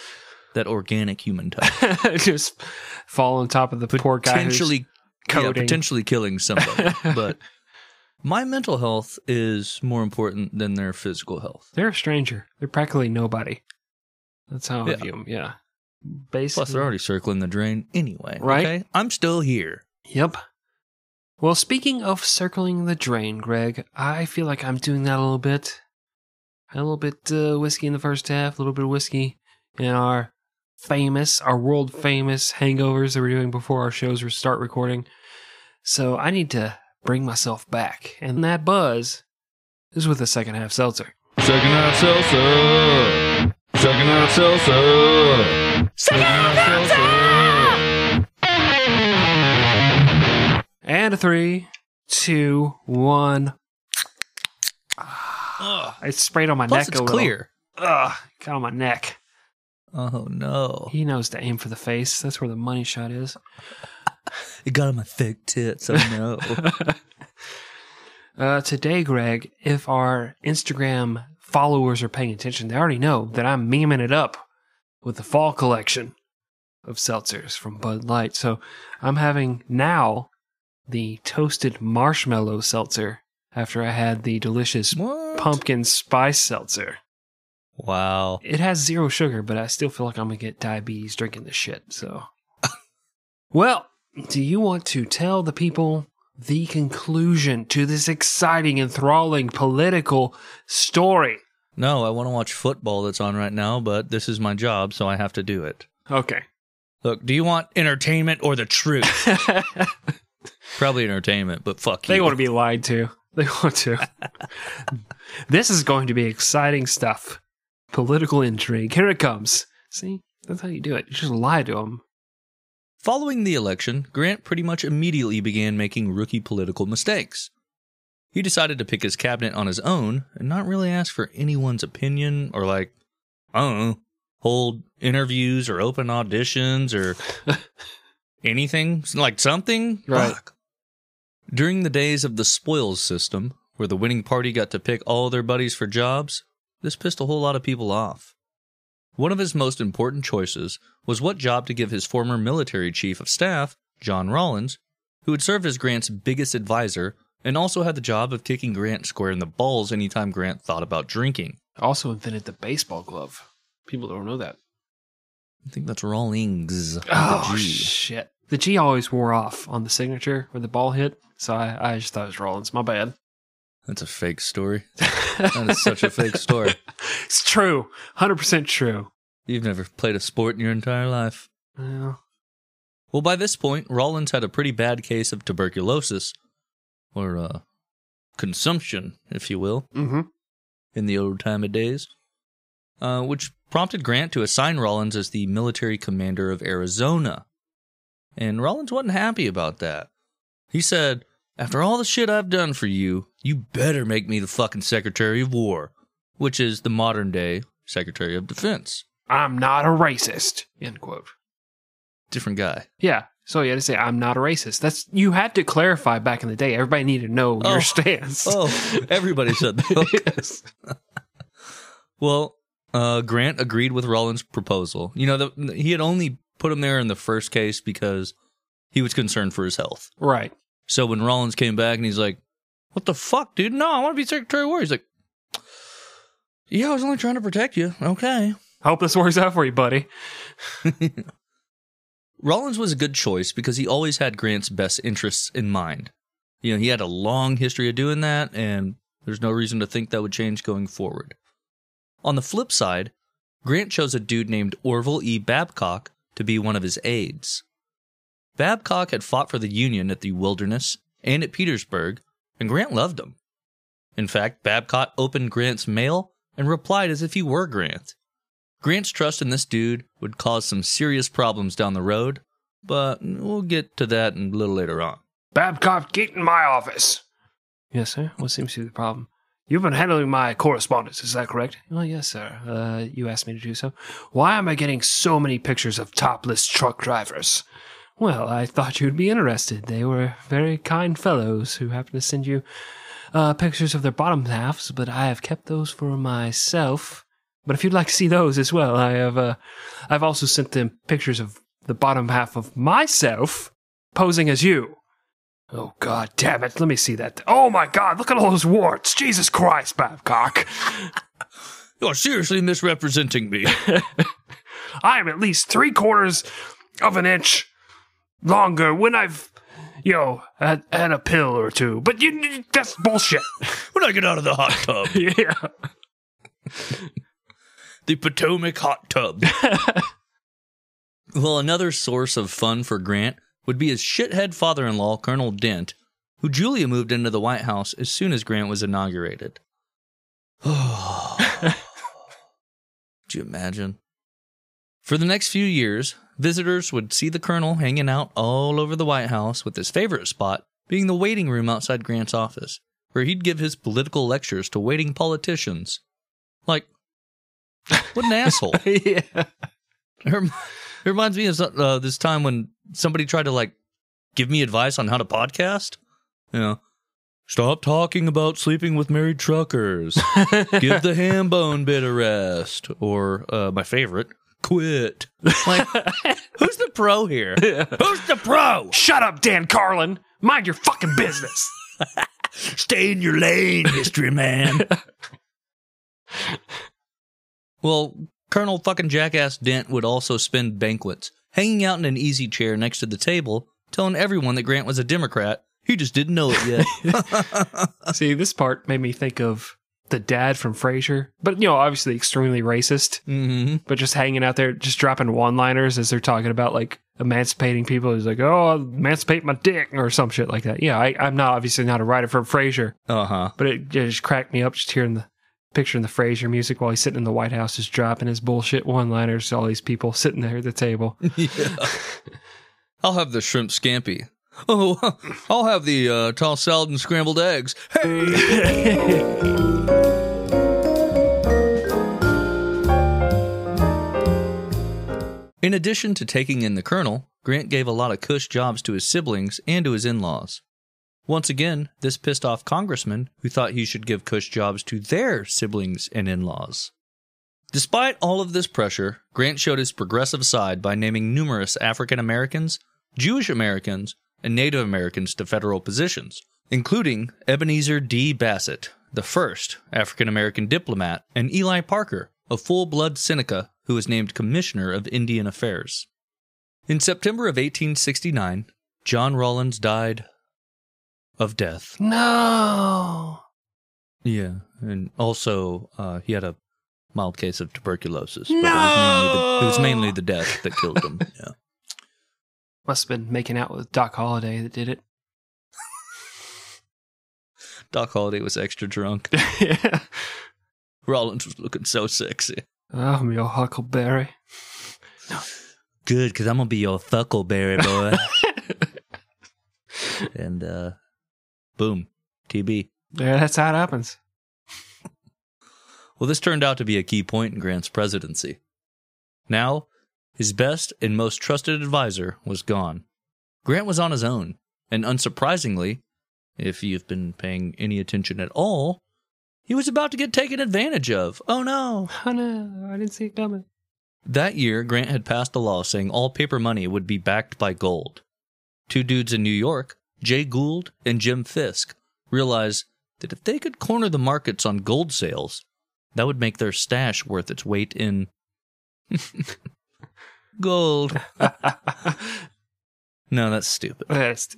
that organic human touch. just fall on top of the poor guy Potentially, yeah, potentially killing somebody, but. My mental health is more important than their physical health. They're a stranger. They're practically nobody. That's how I Yeah. view them. Yeah. Basically. Plus, they're already circling the drain anyway. Right. Okay? I'm still here. Yep. Well, speaking of circling the drain, Greg, I feel like I'm doing that a little bit. A little bit uh, whiskey in the first half, a little bit of whiskey in our famous, our world famous hangovers that we're doing before our shows start recording. So I need to bring myself back, and that buzz is with the second half seltzer. Second half seltzer. Second half seltzer. Second half seltzer. And a three, two, one. Ugh. I sprayed on my Plus, neck it's a little. clear. Ugh, got on my neck. Oh no! He knows to aim for the face. That's where the money shot is. It got on my thick tits. Oh no! uh, today, Greg, if our Instagram followers are paying attention, they already know that I'm memeing it up with the fall collection of seltzers from Bud Light. So I'm having now the toasted marshmallow seltzer after I had the delicious what? pumpkin spice seltzer. Wow. It has zero sugar, but I still feel like I'm gonna get diabetes drinking this shit. So, well, do you want to tell the people the conclusion to this exciting, enthralling political story? No, I want to watch football that's on right now, but this is my job, so I have to do it. Okay. Look, do you want entertainment or the truth? Probably entertainment, but fuck you. they you. want to be lied to. They want to. this is going to be exciting stuff. Political intrigue. Here it comes. See, that's how you do it. You just lie to them. Following the election, Grant pretty much immediately began making rookie political mistakes. He decided to pick his cabinet on his own and not really ask for anyone's opinion or, like, I don't know, hold interviews or open auditions or anything, like something. Right. Fuck. During the days of the spoils system, where the winning party got to pick all their buddies for jobs, this pissed a whole lot of people off. One of his most important choices was what job to give his former military chief of staff, John Rawlins, who had served as Grant's biggest advisor and also had the job of kicking Grant square in the balls anytime Grant thought about drinking. Also invented the baseball glove. People don't know that. I think that's Rawlings. Oh G. shit! The G always wore off on the signature where the ball hit, so I, I just thought it was Rawlins. My bad. That's a fake story. That is such a fake story. it's true, hundred percent true. You've never played a sport in your entire life. Well, Well, by this point, Rawlins had a pretty bad case of tuberculosis, or uh, consumption, if you will, mm-hmm. in the old time of days, uh, which prompted Grant to assign Rawlins as the military commander of Arizona. And Rawlins wasn't happy about that. He said, After all the shit I've done for you, you better make me the fucking Secretary of War, which is the modern day Secretary of Defense. I'm not a racist. End quote. Different guy. Yeah. So you had to say I'm not a racist. That's you had to clarify back in the day. Everybody needed to know Oh. your stance. Oh, everybody said that. yes. Well, uh, Grant agreed with Rawlins' proposal. You know, the, he had only put him there in the first case because he was concerned for his health. Right. So when Rawlins came back and he's like, "What the fuck, dude? No, I want to be Secretary of War." He's like, "Yeah, I was only trying to protect you." Okay. Hope this works out for you, buddy. Rawlins was a good choice because he always had Grant's best interests in mind. You know, he had a long history of doing that, and there's no reason to think that would change going forward. On the flip side, Grant chose a dude named Orville E. Babcock to be one of his aides. Babcock had fought for the Union at the Wilderness and at Petersburg, and Grant loved him. In fact, Babcock opened Grant's mail and replied as if he were Grant. Grant's trust in this dude would cause some serious problems down the road, but we'll get to that a little later on. Babcock, get in my office. Yes, sir. What seems to be the problem? You've been handling my correspondence, is that correct? Well, yes, sir. Uh, you asked me to do so. Why am I getting so many pictures of topless truck drivers? Well, I thought you'd be interested. They were very kind fellows who happened to send you uh, pictures of their bottom halves, but I have kept those for myself. But if you'd like to see those as well, I have. Uh, I've also sent them pictures of the bottom half of myself posing as you. Oh God, damn it! Let me see that. Oh my God, look at all those warts! Jesus Christ, Babcock! You're seriously misrepresenting me. I am at least three quarters of an inch longer when I've, you know, had, had a pill or two. But you, that's bullshit. when I get out of the hot tub, yeah. the Potomac hot tub. well, another source of fun for Grant would be his shithead father in law, Colonel Dent, who Julia moved into the White House as soon as Grant was inaugurated. Could you imagine? For the next few years, visitors would see the colonel hanging out all over the White House, with his favorite spot being the waiting room outside Grant's office, where he'd give his political lectures to waiting politicians. Like, what an asshole. yeah. It reminds me of uh, this time when somebody tried to like give me advice on how to podcast. You know, stop talking about sleeping with married truckers. give the ham bone bit a rest. Or uh, my favorite, quit. Like, who's the pro here? Who's the pro? Shut up, Dan Carlin. Mind your fucking business. Stay in your lane, history man. well, Colonel fucking Jackass Dent would also spend banquets, hanging out in an easy chair next to the table, telling everyone that Grant was a Democrat. He just didn't know it yet. See, this part made me think of the dad from Frasier, but you know, obviously extremely racist. hmm But just hanging out there, just dropping one-liners as they're talking about like emancipating people. He's like, "Oh, I'll emancipate my dick" or some shit like that. Yeah, I, I'm not obviously not a writer for Frasier, Uh huh. but it just cracked me up just hearing the picture in the Frasier music while he's sitting in the White House, just dropping his bullshit one-liners to all these people sitting there at the table. yeah. I'll have the shrimp scampi. Oh, I'll have the uh, tossed salad and scrambled eggs. Hey! In addition to taking in the colonel, Grant gave a lot of cush jobs to his siblings and to his in laws. Once again, this pissed off congressmen who thought he should give cush jobs to their siblings and in laws. Despite all of this pressure, Grant showed his progressive side by naming numerous African Americans, Jewish Americans, and Native Americans to federal positions, including Ebenezer D. Bassett, the first African American diplomat, and Ely Parker, a full blood Seneca who was named Commissioner of Indian Affairs. In September of 1869, John Rawlins died of death. no. Yeah, and also uh, he had a mild case of tuberculosis. No! it, was mainly the, it was mainly the death that killed him. Yeah. Must have been making out with Doc Holliday that did it. Doc Holliday was extra drunk. yeah. Rawlins was looking so sexy. I'm your Huckleberry. Good, because I'm gonna be your Thuckleberry boy. and uh, boom, TB. Yeah, that's how it happens. Well, this turned out to be a key point in Grant's presidency. Now, his best and most trusted advisor was gone. Grant was on his own, and unsurprisingly, if you've been paying any attention at all, he was about to get taken advantage of. Oh no! Oh no, I didn't see it coming. That year, Grant had passed a law saying all paper money would be backed by gold. Two dudes in New York, Jay Gould and Jim Fisk, realized that if they could corner the markets on gold sales, that would make their stash worth its weight in gold. No, that's stupid. That's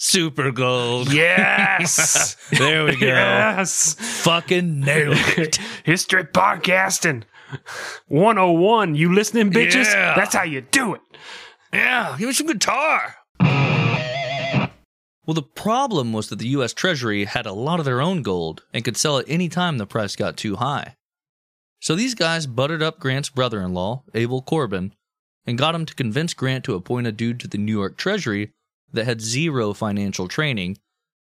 Super gold. yes, there we go. yes. Fucking nailed it. History podcasting. 101, you listening, bitches? Yeah. That's how you do it. Yeah, give me some guitar. Well, the problem was that the U.S. Treasury had a lot of their own gold and could sell it any time the price got too high. So these guys buttered up Grant's brother in law, Abel Corbin, and got him to convince Grant to appoint a dude to the New York Treasury that had zero financial training,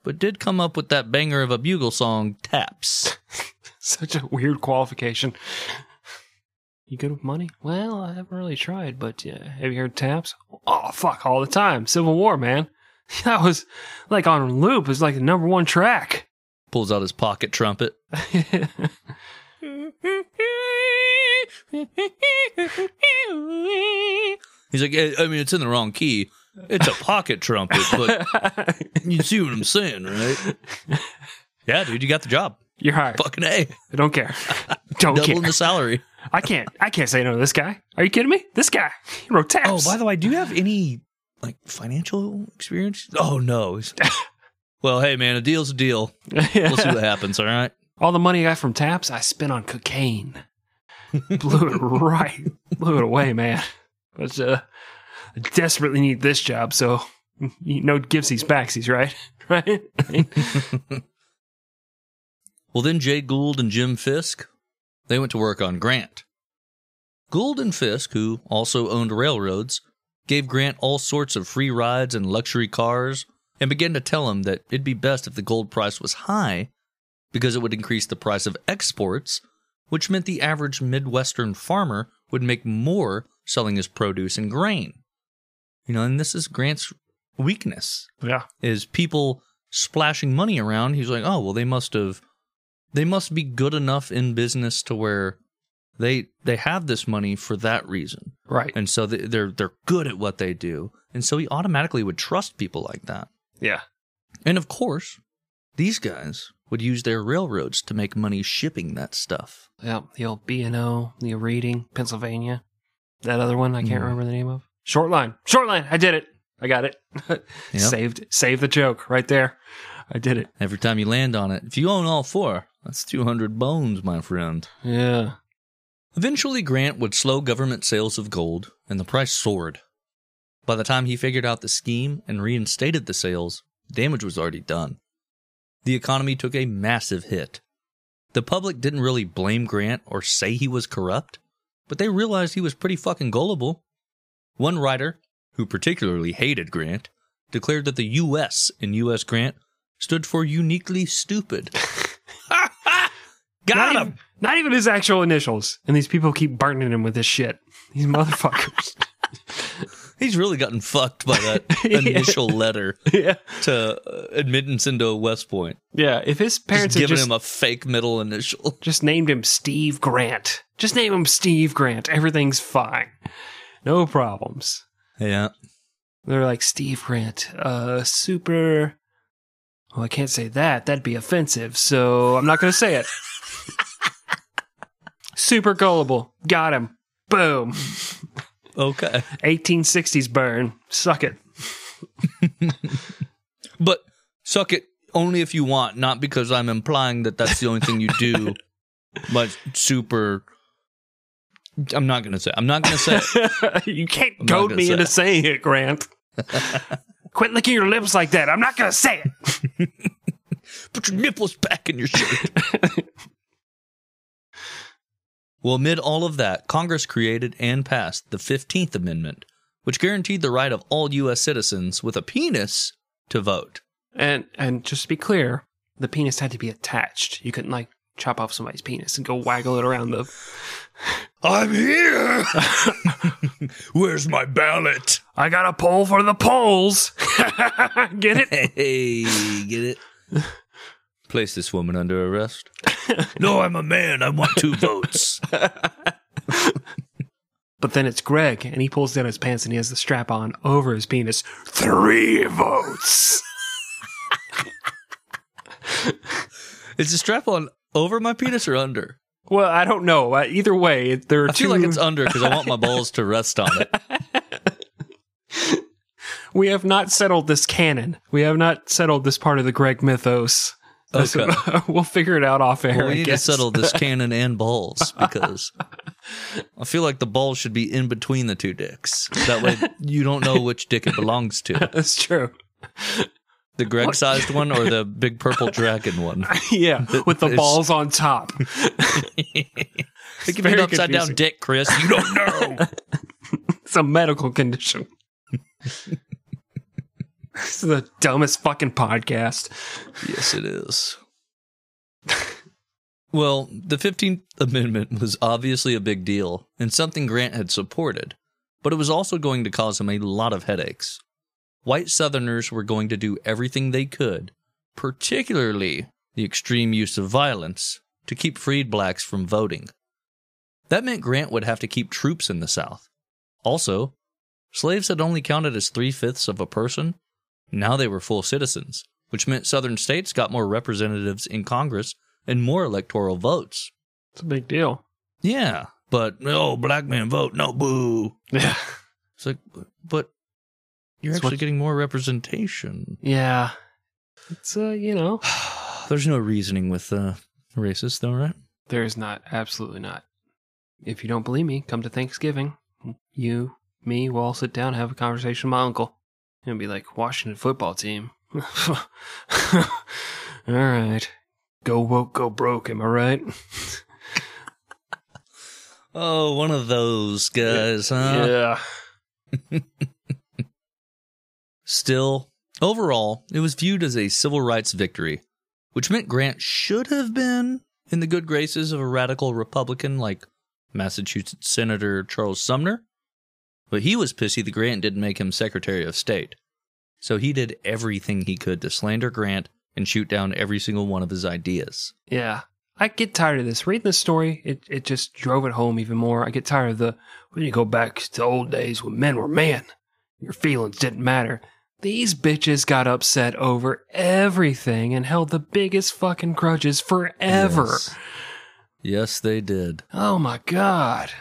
but did come up with that banger of a bugle song, Taps. Such a weird qualification. You good with money? Well, I haven't really tried, but uh, have you heard taps? Oh, fuck, all the time. Civil War, man. That was like on loop. It was like the number one track. Pulls out his pocket trumpet. He's like, "Eh, I mean, it's in the wrong key. It's a pocket trumpet, but you see what I'm saying, right? Yeah, dude, you got the job. You're hired. Fucking A. I don't care. Don't Doubling care. the salary. I can't. I can't say no to this guy. Are you kidding me? This guy. He wrote taps. Oh, by the way, do you have any like financial experience? Oh no. well, hey man, a deal's a deal. We'll see what happens, all right? All the money I got from taps, I spent on cocaine. Blew it right. Blew it away, man. But uh, I desperately need this job, so you know givesies backsies, right? Right? Well, then Jay Gould and Jim Fisk, they went to work on Grant. Gould and Fisk, who also owned railroads, gave Grant all sorts of free rides and luxury cars and began to tell him that it'd be best if the gold price was high because it would increase the price of exports, which meant the average Midwestern farmer would make more selling his produce and grain. You know, and this is Grant's weakness yeah. is people splashing money around. He's like, oh well, they must have, they must be good enough in business to where they they have this money for that reason, Right. and so they, they're they're good at what they do, and so he automatically would trust people like that. Yeah. And of course, these guys would use their railroads to make money shipping that stuff. Yeah. The old B and O, the Reading, Pennsylvania. That other one I can't Mhm. remember the name of. Short line. Short line. I did it. I got it. Saved saved the joke right there. I did it. Every time you land on it, if you own all four, that's two hundred bones, my friend. Yeah. Eventually, Grant would slow government sales of gold, and the price soared. By the time he figured out the scheme and reinstated the sales, damage was already done. The economy took a massive hit. The public didn't really blame Grant or say he was corrupt, but they realized he was pretty fucking gullible. One writer, who particularly hated Grant, declared that the U.S. in U.S. Grant stood for uniquely stupid. Got not him! Even, not even his actual initials. And these people keep burning him with this shit. These motherfuckers. He's really gotten fucked by that Yeah. initial letter yeah. to uh, admittance into West Point. Yeah. If his Just parents had giving just, him a fake middle initial. just named him Steve Grant, just name him Steve Grant. Everything's fine. No problems. Yeah. They're like, Steve Grant, uh, super. Well, I can't say that. That'd be offensive. So I'm not going to say it. super gullible. Got him. Boom. Okay. 1860s burn. Suck it. But suck it only if you want, not because I'm implying that that's the only thing you do. but super. I'm not going to say. I'm not going to say you can't I'm goad me say into saying it, Grant. Quit licking your lips like that. I'm not going to say it. Put your nipples back in your shirt. well, amid all of that, Congress created and passed the 15th Amendment, which guaranteed the right of all U.S. citizens with a penis to vote. And and just to be clear, the penis had to be attached. You couldn't like chop off somebody's penis and go waggle it around the. I'm here! Where's my ballot? I got a poll for the polls. Get it? Hey, get it? Place this woman under arrest. no, I'm a man. I want two votes. But then it's Greg, and he pulls down his pants and he has the strap on over his penis. Three votes. Is the strap on over my penis or under? Well, I don't know. Uh, either way, there are I two. feel like it's under because I want my balls to rest on it. we have not settled this canon. We have not settled this part of the Greg mythos. Okay. we'll figure it out off air. Well, we need to settle this cannon and balls because I feel like the balls should be in between the two dicks. That way you don't know which dick it belongs to. That's true. The Greg sized one or the big purple dragon one. Yeah, with the balls on top. They give you an upside down dick, Chris. You don't know. It's a medical condition. this is the dumbest fucking podcast. yes, it is. Well, the 15th Amendment was obviously a big deal and something Grant had supported, but it was also going to cause him a lot of headaches. White Southerners were going to do everything they could, particularly the extreme use of violence, to keep freed blacks from voting. That meant Grant would have to keep troops in the South. Also, slaves had only counted as three fifths of a person. Now they were full citizens, which meant Southern states got more representatives in Congress and more electoral votes. It's a big deal. Yeah, but oh, black man vote, no boo. Yeah. It's like, but you're actually getting more representation. Yeah. It's, uh, you know, There's no reasoning with uh, racists, though, right? there's not. Absolutely not. If you don't believe me, come to Thanksgiving. You, me, we'll all sit down and have a conversation with my uncle. He'll be like, Washington football team. all right. Go woke, go broke, am I right? Oh, one of those guys, huh? yeah. Still, overall, it was viewed as a civil rights victory, which meant Grant should have been in the good graces of a radical Republican like Massachusetts Senator Charles Sumner. But he was pissy that Grant didn't make him Secretary of State. So he did everything he could to slander Grant and shoot down every single one of his ideas. Yeah. I get tired of this. Reading this story, it, it just drove it home even more. I get tired of the when you go back to old days when men were men, your feelings didn't matter. These bitches got upset over everything and held the biggest fucking grudges forever. Yes. Yes, they did. Oh my god.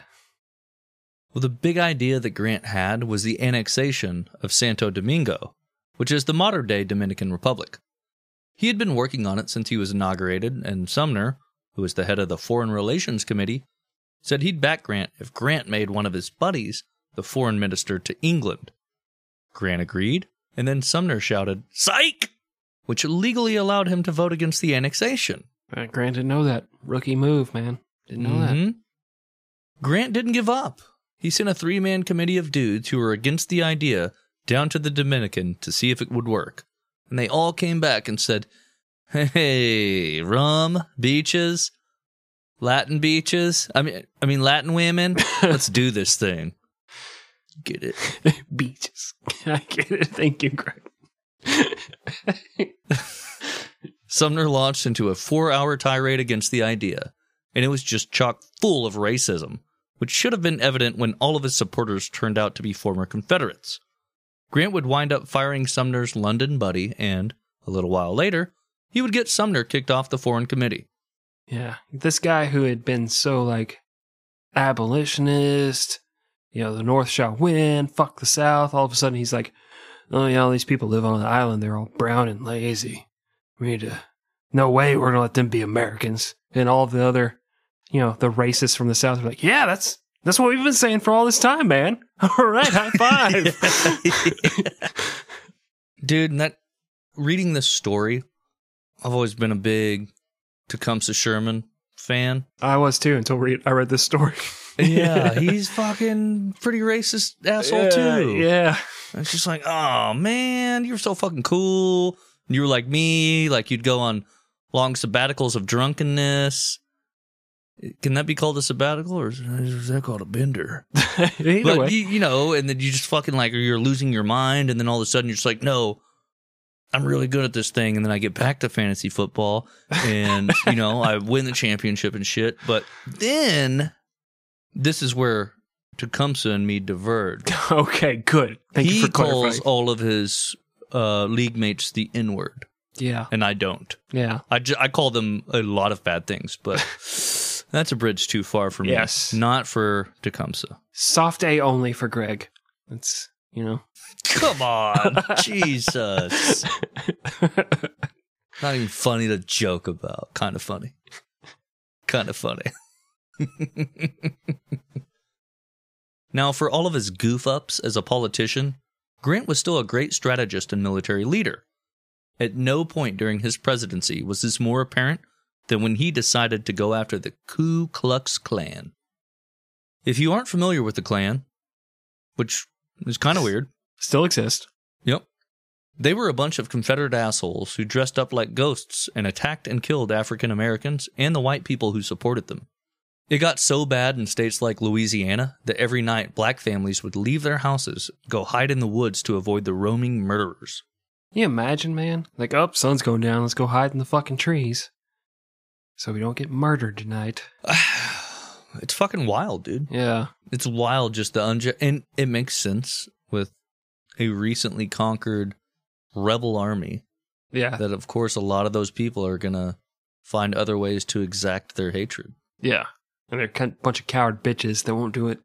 Well, the big idea that Grant had was the annexation of Santo Domingo, which is the modern day Dominican Republic. He had been working on it since he was inaugurated, and Sumner, who was the head of the Foreign Relations Committee, said he'd back Grant if Grant made one of his buddies the foreign minister to England. Grant agreed, and then Sumner shouted, Psych! which legally allowed him to vote against the annexation. Uh, Grant didn't know that. Rookie move, man. Didn't know that. Mhm. Grant didn't give up. He sent a three man committee of dudes who were against the idea down to the Dominican to see if it would work. And they all came back and said, Hey, rum, beaches, Latin beaches. I mean, I mean Latin women. Let's do this thing. Get it? Beaches. I get it. Thank you, Greg. Sumner launched into a four hour tirade against the idea, and it was just chock full of racism, which should have been evident when all of his supporters turned out to be former Confederates. Grant would wind up firing Sumner's London buddy, and, a little while later, he would get Sumner kicked off the Foreign Committee. Yeah. This guy who had been so like abolitionist, you know, the North shall win, fuck the South, all of a sudden he's like, oh yeah, all these people live on an island, they're all brown and lazy. We need to, no way we're gonna let them be Americans. And all the other, you know, the racists from the South are like, yeah, that's, that's what we've been saying for all this time, man. All right, high five. Dude, and that reading this story, I've always been a big Tecumseh Sherman fan. I was too until re- I read this story. Yeah, he's fucking pretty racist asshole yeah, too. Yeah. It's just like, oh man, you're so fucking cool. You were like me, like you'd go on long sabbaticals of drunkenness. Can that be called a sabbatical, or is is that called a bender? Either but way. you, you know, and then you just fucking like, you're losing your mind, and then all of a sudden you're just like, no, I'm really good at this thing, and then I get back to fantasy football, and you know, I win the championship and shit. But then this is where Tecumseh and me diverge. okay, good. Thank he you for calls all of his uh, league mates the N word, Yeah, and I don't. yeah. I, ju- I call them a lot of bad things, but that's a bridge too far for me. Yes. Not for Tecumseh. Soft A only for Greg. That's you know. Come on. Jesus. Not even funny to joke about. Kind of funny. kind of funny. now, for all of his goof ups as a politician, Grant was still a great strategist and military leader. At no point during his presidency was this more apparent than when he decided to go after the Ku Klux Klan. If you aren't familiar with the Klan, which is kind of weird, Still exist. Yep. They were a bunch of Confederate assholes who dressed up like ghosts and attacked and killed African Americans and the white people who supported them. It got so bad in states like Louisiana that every night black families would leave their houses, go hide in the woods to avoid the roaming murderers. Can you imagine, man? Like, oh, sun's going down. Let's go hide in the fucking trees. So we don't get murdered tonight. it's fucking wild, dude. Yeah. It's wild just the unju- and it makes sense with a recently conquered rebel army Yeah. that of course a lot of those people are going to find other ways to exact their hatred. Yeah. And they're a bunch of coward bitches that won't do it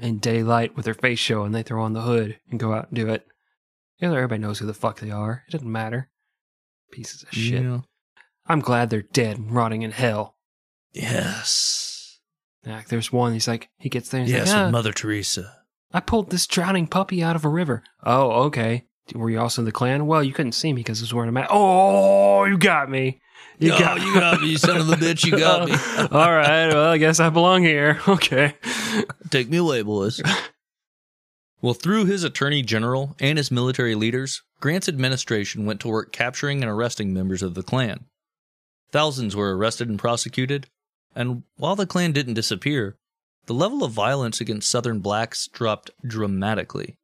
in daylight with their face showing. They throw on the hood and go out and do it. Yeah, everybody knows who the fuck they are. It doesn't matter. Pieces of shit. Yeah. I'm glad they're dead and rotting in hell. Yes. Like, there's one, he's like, he gets there and he's Yes, like, "Ah, Mother Teresa. I pulled this drowning puppy out of a river. Oh, okay. Were you also in the Klan? Well, you couldn't see me because I was wearing a mask. Oh, you got me. You Oh, you got me, you son of a bitch, you got me. All right. Well, I guess I belong here. Okay. Take me away, boys. well, through his attorney general and his military leaders, Grant's administration went to work capturing and arresting members of the Klan. Thousands were arrested and prosecuted, and while the Klan didn't disappear, the level of violence against Southern blacks dropped dramatically.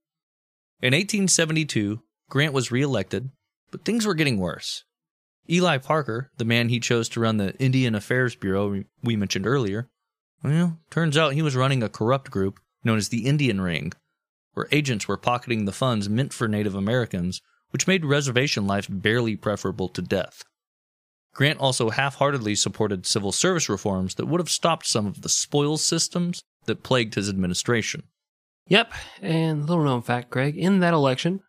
In 1872, Grant was reelected, but things were getting worse. Ely Parker, the man he chose to run the Indian Affairs Bureau we mentioned earlier, well, turns out he was running a corrupt group known as the Indian Ring, where agents were pocketing the funds meant for Native Americans, which made reservation life barely preferable to death. Grant also half heartedly supported civil service reforms that would have stopped some of the spoils systems that plagued his administration. Yep. And little known fact, Greg, in that election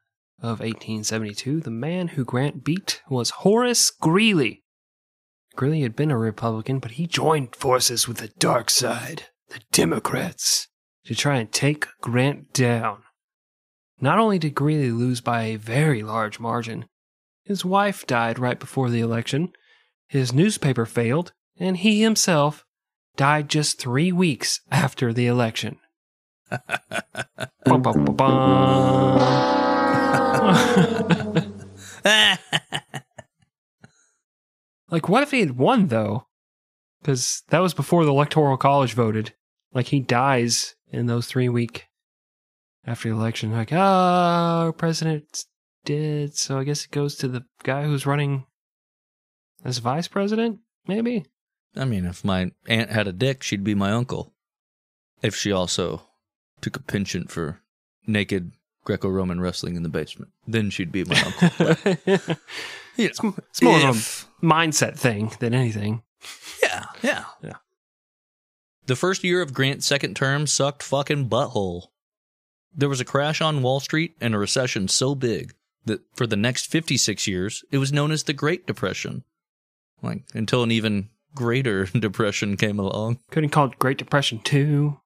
of 1872, the man who Grant beat was Horace Greeley. Greeley had been a Republican, but he joined forces with the dark side, the Democrats, to try and take Grant down. Not only did Greeley lose by a very large margin, his wife died right before the election, his newspaper failed, and he himself died just three weeks after the election. Bum, bum, bum. like, what if he had won, though? Because that was before the Electoral College voted. Like, he dies in those three week after the election. Like, oh, president's dead, so I guess it goes to the guy who's running as vice president, maybe? I mean, if my aunt had a dick, she'd be my uncle. If she also took a penchant for naked Greco Roman wrestling in the basement, then she'd be my uncle. You know, it's more if- of a mindset thing than anything. Yeah, yeah. Yeah. The first year of Grant's second term sucked fucking butthole. There was a crash on Wall Street and a recession so big that for the next 56 years, it was known as the Great Depression. Like, until an even greater depression came along. Couldn't call it Great Depression 2.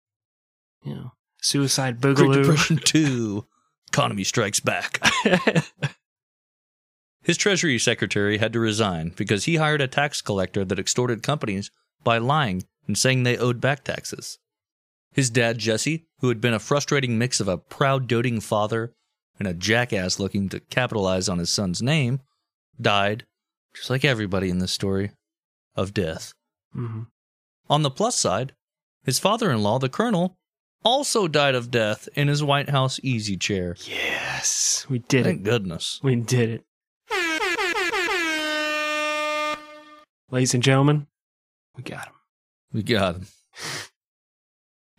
You know, Suicide Great Boogaloo. Depression 2. Economy strikes back. His Treasury Secretary had to resign because he hired a tax collector that extorted companies by lying and saying they owed back taxes. His dad, Jesse, who had been a frustrating mix of a proud, doting father and a jackass looking to capitalize on his son's name, died, just like everybody in this story, of death. Mm-hmm. On the plus side, his father in law, the colonel, also died of death in his White House easy chair. Yes, we did Thank it. goodness. We did it. Ladies and gentlemen, we got him. We got him.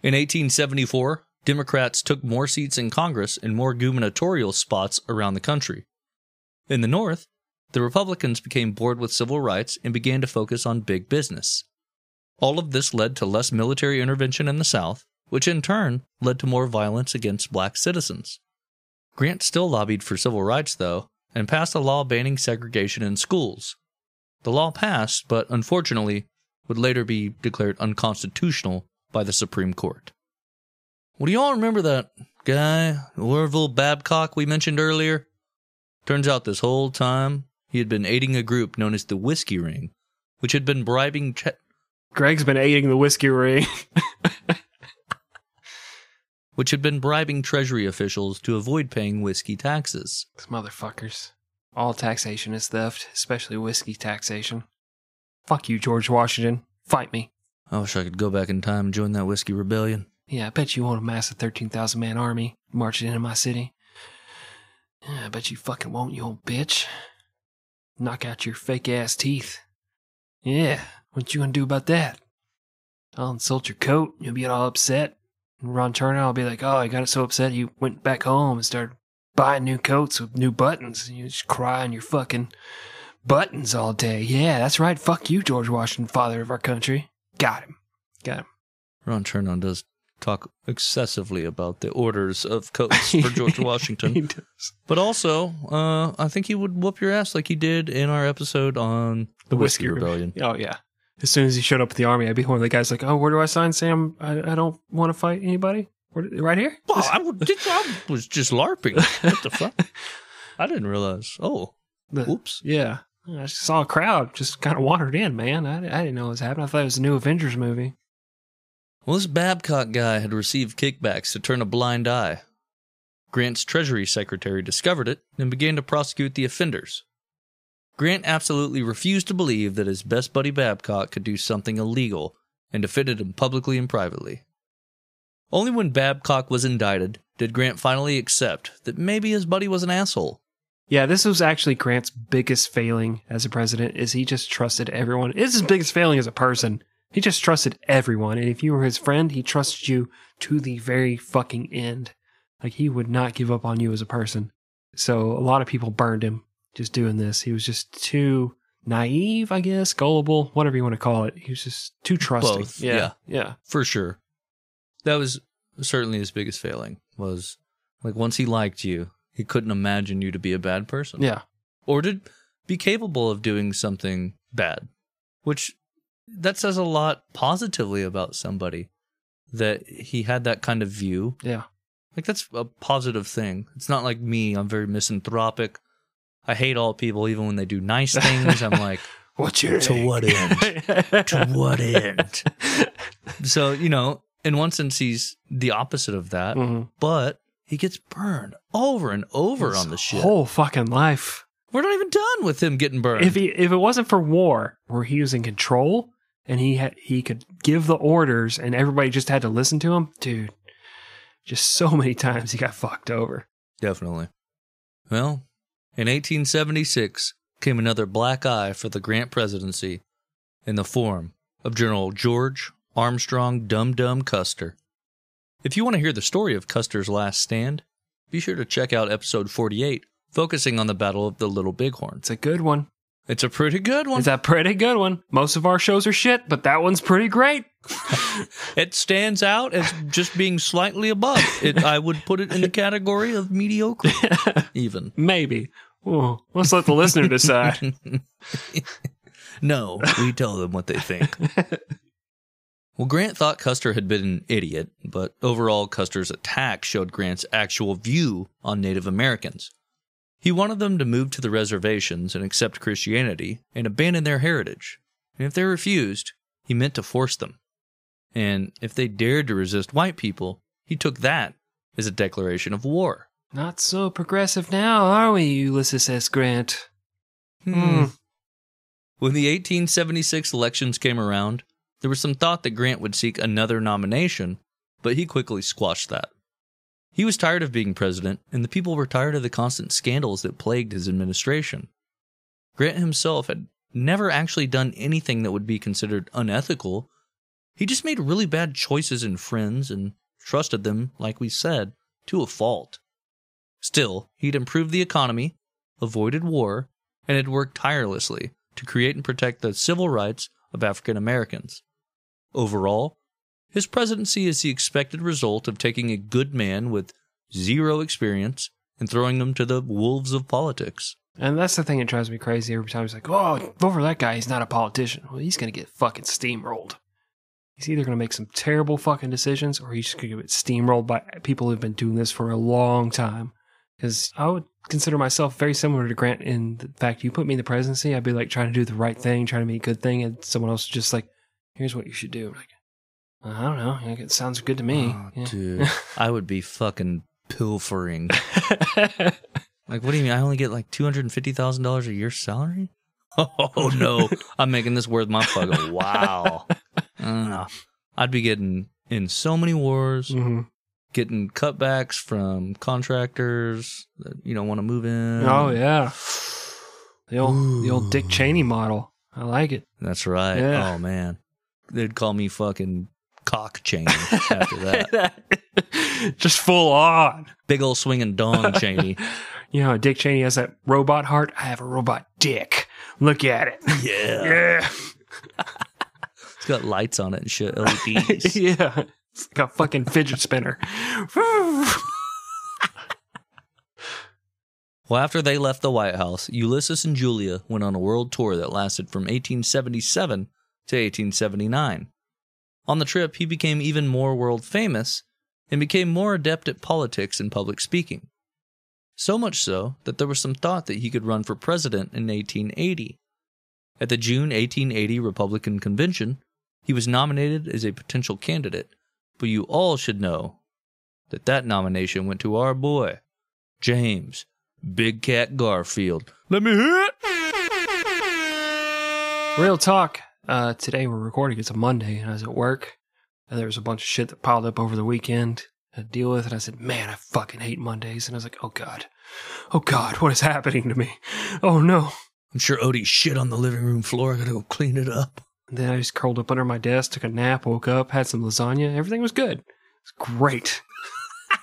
In 1874, Democrats took more seats in Congress and more gubernatorial spots around the country. In the North, the Republicans became bored with civil rights and began to focus on big business. All of this led to less military intervention in the South, which in turn led to more violence against black citizens. Grant still lobbied for civil rights, though, and passed a law banning segregation in schools, The law passed, but unfortunately would later be declared unconstitutional by the Supreme Court. Well, do y'all remember that guy, Orville Babcock, we mentioned earlier? Turns out this whole time he had been aiding a group known as the Whiskey Ring, which had been bribing. Che- Greg's been aiding the whiskey ring. which had been bribing Treasury officials to avoid paying whiskey taxes. These motherfuckers. All taxation is theft, especially whiskey taxation. Fuck you, George Washington. Fight me. I wish I could go back in time and join that whiskey rebellion. Yeah, I bet you won't amass a 13,000 man army marching into my city. Yeah, I bet you fucking won't, you old bitch. Knock out your fake ass teeth. Yeah, what you gonna do about that? I'll insult your coat, you'll be all upset. Ron Chernow will be like, oh, I got it so upset you went back home and started buying new coats with new buttons. And you just cry on your fucking buttons all day. Yeah, that's right. Fuck you, George Washington, father of our country. Got him. Got him. Ron Chernow does talk excessively about the orders of coats for George he Washington. does. But also, uh, I think he would whoop your ass like he did in our episode on the, Whiskey, Whiskey Rebellion. Oh yeah. As soon as he showed up at the army, I'd be one of the guys like, "Oh, where do I sign, Sam? I, I don't want to fight anybody. Where, right here." Well, I, I was just LARPing. What the fuck? I didn't realize. Oh, The- oops. yeah. I saw a crowd just kind of wandered in, man. I, I didn't know what was happening. I thought it was a new Avengers movie. Well, this Babcock guy had received kickbacks to turn a blind eye. Grant's Treasury Secretary discovered it and began to prosecute the offenders. Grant absolutely refused to believe that his best buddy Babcock could do something illegal and defended him publicly and privately. Only when Babcock was indicted did Grant finally accept that maybe his buddy was an asshole. Yeah, this was actually Grant's biggest failing as a president. Is he just trusted everyone? It's his biggest failing as a person. He just trusted everyone, and if you were his friend, he trusted you to the very fucking end. Like he would not give up on you as a person. So a lot of people burned him just doing this. He was just too naive, I guess, gullible, whatever you want to call it. He was just too trusting. Both, yeah, yeah. yeah. For sure. That was certainly his biggest failing was like once he liked you, he couldn't imagine you to be a bad person. Yeah. or to be capable of doing something bad, which that says a lot positively about somebody that he had that kind of view. Yeah. Like that's a positive thing. It's not like me. I'm very misanthropic. I hate all people, even when they do nice things. I'm like, What's your To what end? to what end? So you know, in one sense, he's the opposite of that, Mhm. but he gets burned over and over on the shit. Whole fucking life. We're not even done with him getting burned. If he if it wasn't for war, where he was in control and he had he could give the orders and everybody just had to listen to him, dude. Just so many times he got fucked over. Definitely. Well, in 1876 came another black eye for the Grant presidency in the form of General George Armstrong Dum Dum Custer. If you want to hear the story of Custer's last stand, be sure to check out episode 48, focusing on the Battle of the Little Bighorn. It's a good one. It's a pretty good one. It's a pretty good one. Most of our shows are shit, but that one's pretty great. It stands out as just being slightly above. It, I would put it in the category of mediocre, even. Maybe. Ooh, let's let the listener decide. No, we tell them what they think. well, Grant thought Custer had been an idiot, but overall, Custer's attack showed Grant's actual view on Native Americans. He wanted them to move to the reservations and accept Christianity and abandon their heritage. And if they refused, he meant to force them. And if they dared to resist white people, he took that as a declaration of war. Not so progressive now, are we, Ulysses S. Grant? Hmm. When the 1876 elections came around, there was some thought that Grant would seek another nomination, but he quickly squashed that. He was tired of being president, and the people were tired of the constant scandals that plagued his administration. Grant himself had never actually done anything that would be considered unethical. He just made really bad choices in friends and trusted them, like we said, to a fault. Still, he'd improved the economy, avoided war, and had worked tirelessly to create and protect the civil rights of African Americans. Overall, his presidency is the expected result of taking a good man with zero experience and throwing him to the wolves of politics. And that's the thing that drives me crazy every time. He's like, oh, vote for that guy. He's not a politician. Well, he's going to get fucking steamrolled. He's either going to make some terrible fucking decisions or he's going to get steamrolled by people who've been doing this for a long time. Because I would consider myself very similar to Grant in the fact you put me in the presidency, I'd be like trying to do the right thing, trying to make a good thing, and someone else is just like, here's what you should do. I'm like, I don't know. Like, It sounds good to me. Oh, Yeah. dude, I would be fucking pilfering. Like, what do you mean? I only get like two hundred and fifty thousand dollars a year salary? Oh no, I'm making this worth my fucking wow. Uh, I'd be getting in so many wars, Mhm. Getting cutbacks from contractors that you don't want to move in. Oh yeah, the old the old Dick Cheney model. I like it. that's right. Yeah. Oh man, they'd call me fucking cock chain after that. Just full on. Big old swinging dong Cheney. You know, Dick Cheney has that robot heart. I have a robot dick. Look at it. Yeah, Yeah. it's got lights on it and shit. LEDs. yeah. It's like a fucking fidget spinner. Well, after they left the White House, Ulysses and Julia went on a world tour that lasted from 1877 to 1879. On the trip, he became even more world famous and became more adept at politics and public speaking. So much so that there was some thought that he could run for president in 1880. At the June 1880 Republican Convention, he was nominated as a potential candidate, but you all should know that that nomination went to our boy, James Big Cat Garfield. Let me hear it. Real talk. Uh, today we're recording. It's a Monday, and I was at work, and there was a bunch of shit that piled up over the weekend to deal with. And I said, "Man, I fucking hate Mondays." And I was like, "Oh God, oh God, what is happening to me? Oh no!" I'm sure Odie shit on the living room floor. I gotta go clean it up. Then I just curled up under my desk, took a nap, woke up, had some lasagna. Everything was good. It's great.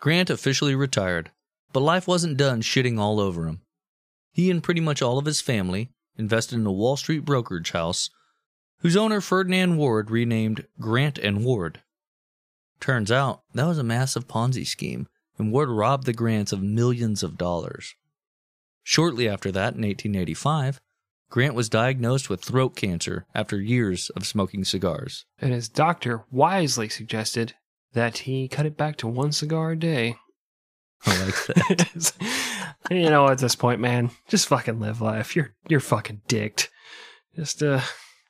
Grant officially retired, but life wasn't done shitting all over him. He and pretty much all of his family invested in a Wall Street brokerage house, whose owner Ferdinand Ward renamed Grant and Ward. Turns out that was a massive Ponzi scheme, and Ward robbed the Grants of millions of dollars. Shortly after that, in 1885, Grant was diagnosed with throat cancer after years of smoking cigars. And his doctor wisely suggested that he cut it back to one cigar a day. I like that. you know, at this point, man, just fucking live life. You're you're fucking dicked. Just uh,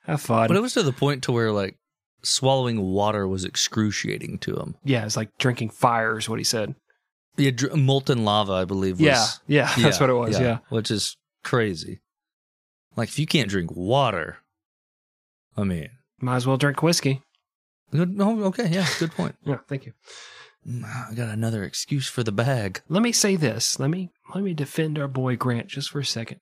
have fun. But it was to the point to where like swallowing water was excruciating to him. yeah, it's like drinking fire, is what he said. Yeah, dr- molten lava, I believe. Was, yeah, yeah, that's what it was. Yeah. which is crazy. Like if you can't drink water, I mean, might as well drink whiskey. good. Oh, okay, yeah, good point. Yeah, thank you. Mm, I got another excuse for the bag. Let me say this. Let me let me defend our boy Grant just for a second.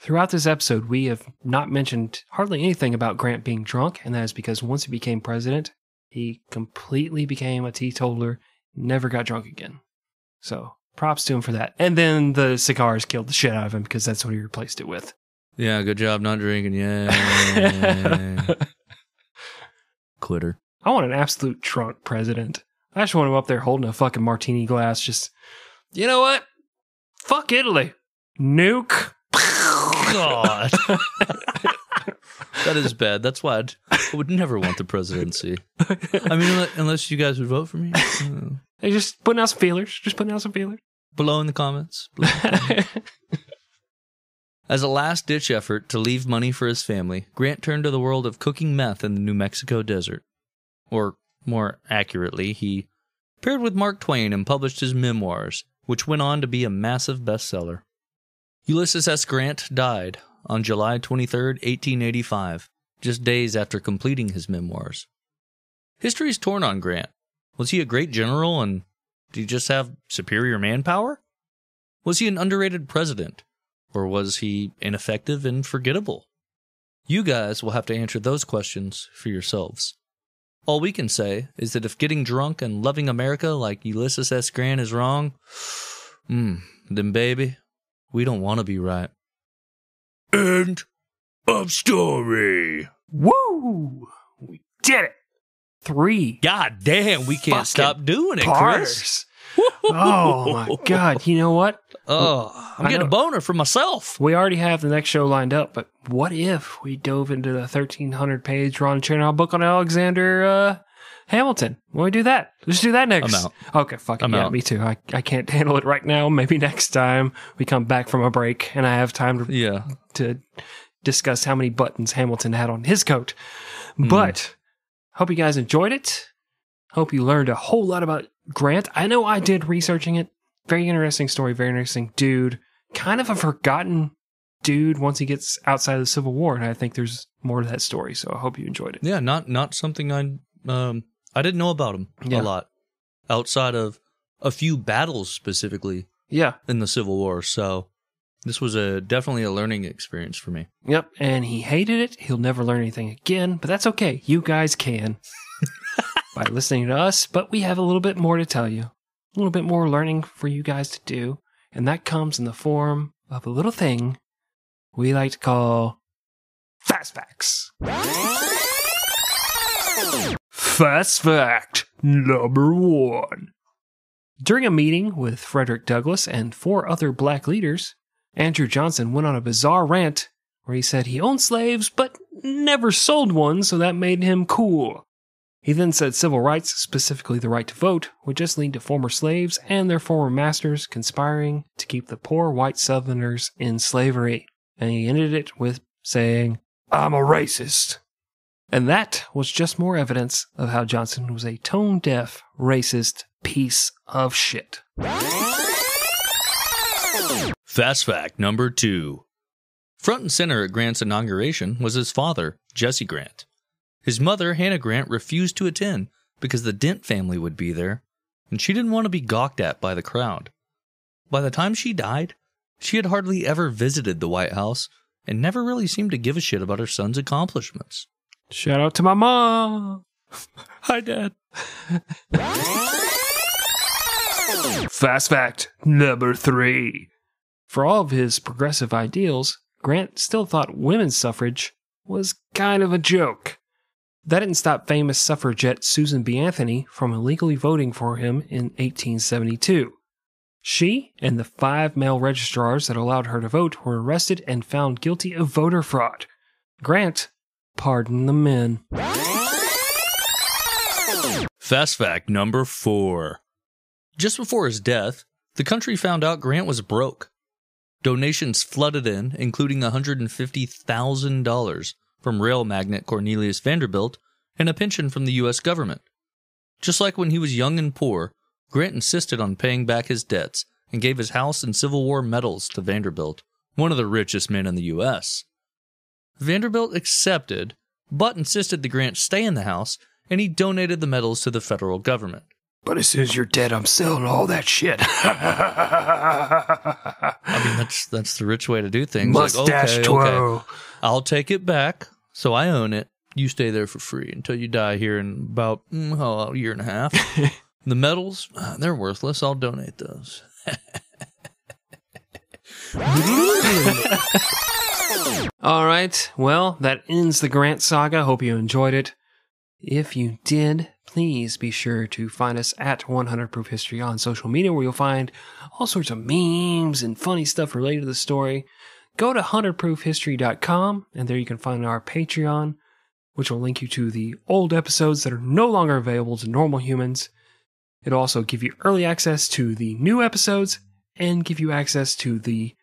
Throughout this episode, we have not mentioned hardly anything about Grant being drunk, and that is because once he became president, he completely became a teetotaler, never got drunk again. So props to him for that. And then the cigars killed the shit out of him because that's what he replaced it with. Yeah, good job not drinking. Yeah, quitter. I want an absolute drunk president. I just want him up there holding a fucking martini glass, just, you know what? Fuck Italy. Nuke. God, that is bad. That's why I'd, I would never want the presidency. I mean, unless you guys would vote for me. Hey, just putting out some feelers. Just putting out some feelers. below in the comments. As a last ditch effort to leave money for his family, Grant turned to the world of cooking meth in the New Mexico desert. Or, more accurately, he paired with Mark Twain and published his memoirs, which went on to be a massive bestseller. Ulysses S. Grant died on July 23, 1885, just days after completing his memoirs. History is torn on Grant. Was he a great general and did he just have superior manpower? Was he an underrated president? Or was he ineffective and forgettable? You guys will have to answer those questions for yourselves. All we can say is that if getting drunk and loving America like Ulysses S. Grant is wrong, mm, then baby, we don't want to be right. End of story. Woo! We did it. Three God damn, we can't stop doing it, Chris. Oh my god! You know what? oh, I'm I getting a boner for myself. We already have the next show lined up, but what if we dove into the 1300 page Ron Chernow book on Alexander uh, Hamilton? When we do that, let's do that next. I'm out. Okay, fuck it. I'm yeah, out. me too. I, I can't handle it right now. Maybe next time we come back from a break and I have time to, Yeah. to discuss how many buttons Hamilton had on his coat. Hmm. But hope you guys enjoyed it. Hope you learned a whole lot about Grant. I know I did researching it. Very interesting story, very interesting dude. Kind of a forgotten dude once he gets outside of the Civil War, and I think there's more to that story. So I hope you enjoyed it. Yeah, not not something I um I didn't know about him Yeah. a lot outside of a few battles specifically Yeah. in the Civil War. So this was a definitely a learning experience for me. Yep. And he hated it. He'll never learn anything again, but that's okay. You guys can by listening to us. But we have a little bit more to tell you, a little bit more learning for you guys to do. And that comes in the form of a little thing we like to call Fast Facts. Fast Fact number one. During a meeting with Frederick Douglass and four other black leaders, Andrew Johnson went on a bizarre rant where he said he owned slaves but never sold one, so that made him cool. He then said civil rights, specifically the right to vote, would just lead to former slaves and their former masters conspiring to keep the poor white Southerners in slavery. And he ended it with saying, I'm a racist. And that was just more evidence of how Johnson was a tone deaf, racist piece of shit. Fast fact number two. Front and center at Grant's inauguration was his father, Jesse Grant. His mother, Hannah Grant, refused to attend because the Dent family would be there, and she didn't want to be gawked at by the crowd. By the time she died, she had hardly ever visited the White House and never really seemed to give a shit about her son's accomplishments. Shout out to my mom. Hi, Dad. Fast fact number three. For all of his progressive ideals, Grant still thought women's suffrage was kind of a joke. That didn't stop famous suffragette Susan B. Anthony from illegally voting for him in 1872. She and the five male registrars that allowed her to vote were arrested and found guilty of voter fraud. Grant pardon the men. Fast fact number four. Just before his death, the country found out Grant was broke. Donations flooded in, including $150,000 from rail magnate Cornelius Vanderbilt and a pension from the U.S. government. Just like when he was young and poor, Grant insisted on paying back his debts and gave his house and Civil War medals to Vanderbilt, one of the richest men in the U.S. Vanderbilt accepted, but insisted the Grant stay in the house, and he donated the medals to the federal government. But as soon as you're dead, I'm selling all that shit. I mean, that's that's the rich way to do things. Like, Mustache okay, twirl. okay, I'll take it back, so I own it. You stay there for free until you die here in about mm, oh, a year and a half. the medals, uh, they're worthless. I'll donate those. All right. Well, that ends the Grant saga. Hope you enjoyed it. If you did, please be sure to find us at 100 Proof History on social media, where you'll find all sorts of memes and funny stuff related to the story. Go to 100proofhistory.com, and there you can find our Patreon, which will link you to the old episodes that are no longer available to normal humans. It'll also give you early access to the new episodes and give you access to the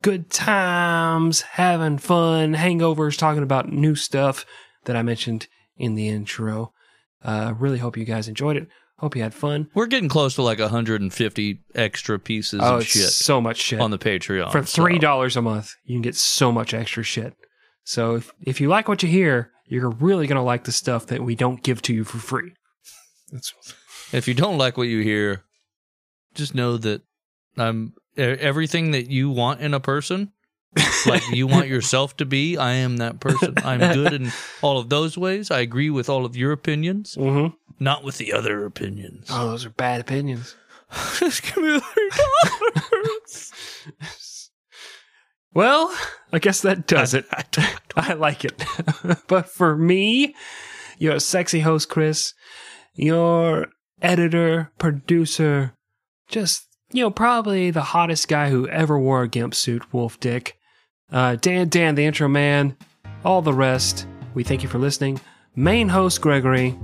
good times, having fun, hangovers, talking about new stuff that I mentioned in the intro. Uh, really hope you guys enjoyed it. Hope you had fun. We're getting close to like 150 extra pieces oh, of it's shit so much shit. on the Patreon. For three so- dollars a month, you can get so much extra shit. So if if you like what you hear, you're really gonna like the stuff that we don't give to you for free. That's If you don't like what you hear, just know that I'm e- everything that you want in a person, like you want yourself to be. I am that person. I'm good in all of those ways. I agree with all of your opinions, mm-hmm. not with the other opinions. Oh, those are bad opinions. Just give me three dollars. Well, I guess that does it. I like it. but for me, your sexy host, Chris, your editor, producer, just you know, probably the hottest guy who ever wore a gimp suit, Wolf Dick. Uh, Dan, Dan, the intro man, all the rest. We thank you for listening. Main host Gregory,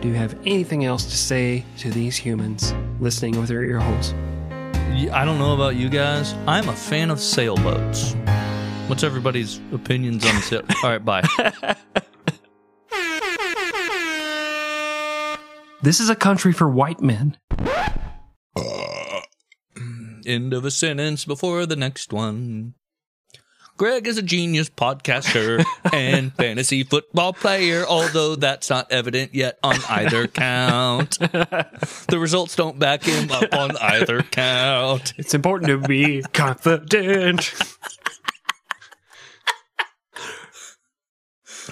do you have anything else to say to these humans listening with their ear holes? I don't know about you guys. I'm a fan of sailboats. What's everybody's opinions on sail? All right, bye. This is a country for white men. End of a sentence before the next one. Greg is a genius podcaster and fantasy football player, although that's not evident yet on either count. The results don't back him up on either count. It's important to be confident.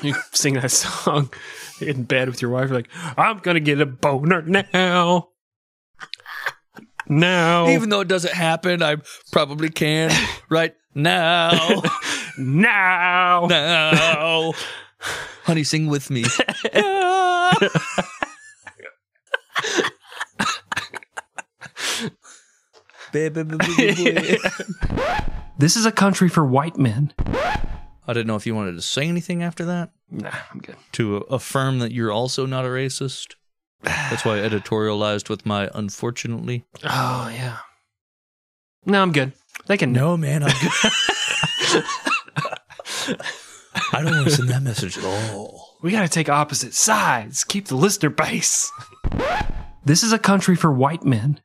you sing that song in bed with your wife, like, I'm gonna get a boner now. Now. Even though it doesn't happen, I probably can right now. now. Now. Honey, sing with me. This is a country for white men. I didn't know if you wanted to say anything after that Nah, I'm good. to affirm that you're also not a racist. That's why I editorialized with my unfortunately. Oh, yeah. No, I'm good. They can No, man, I'm good. I don't want to send that message at all. We gotta take opposite sides. Keep the listener base. This is a country for white men.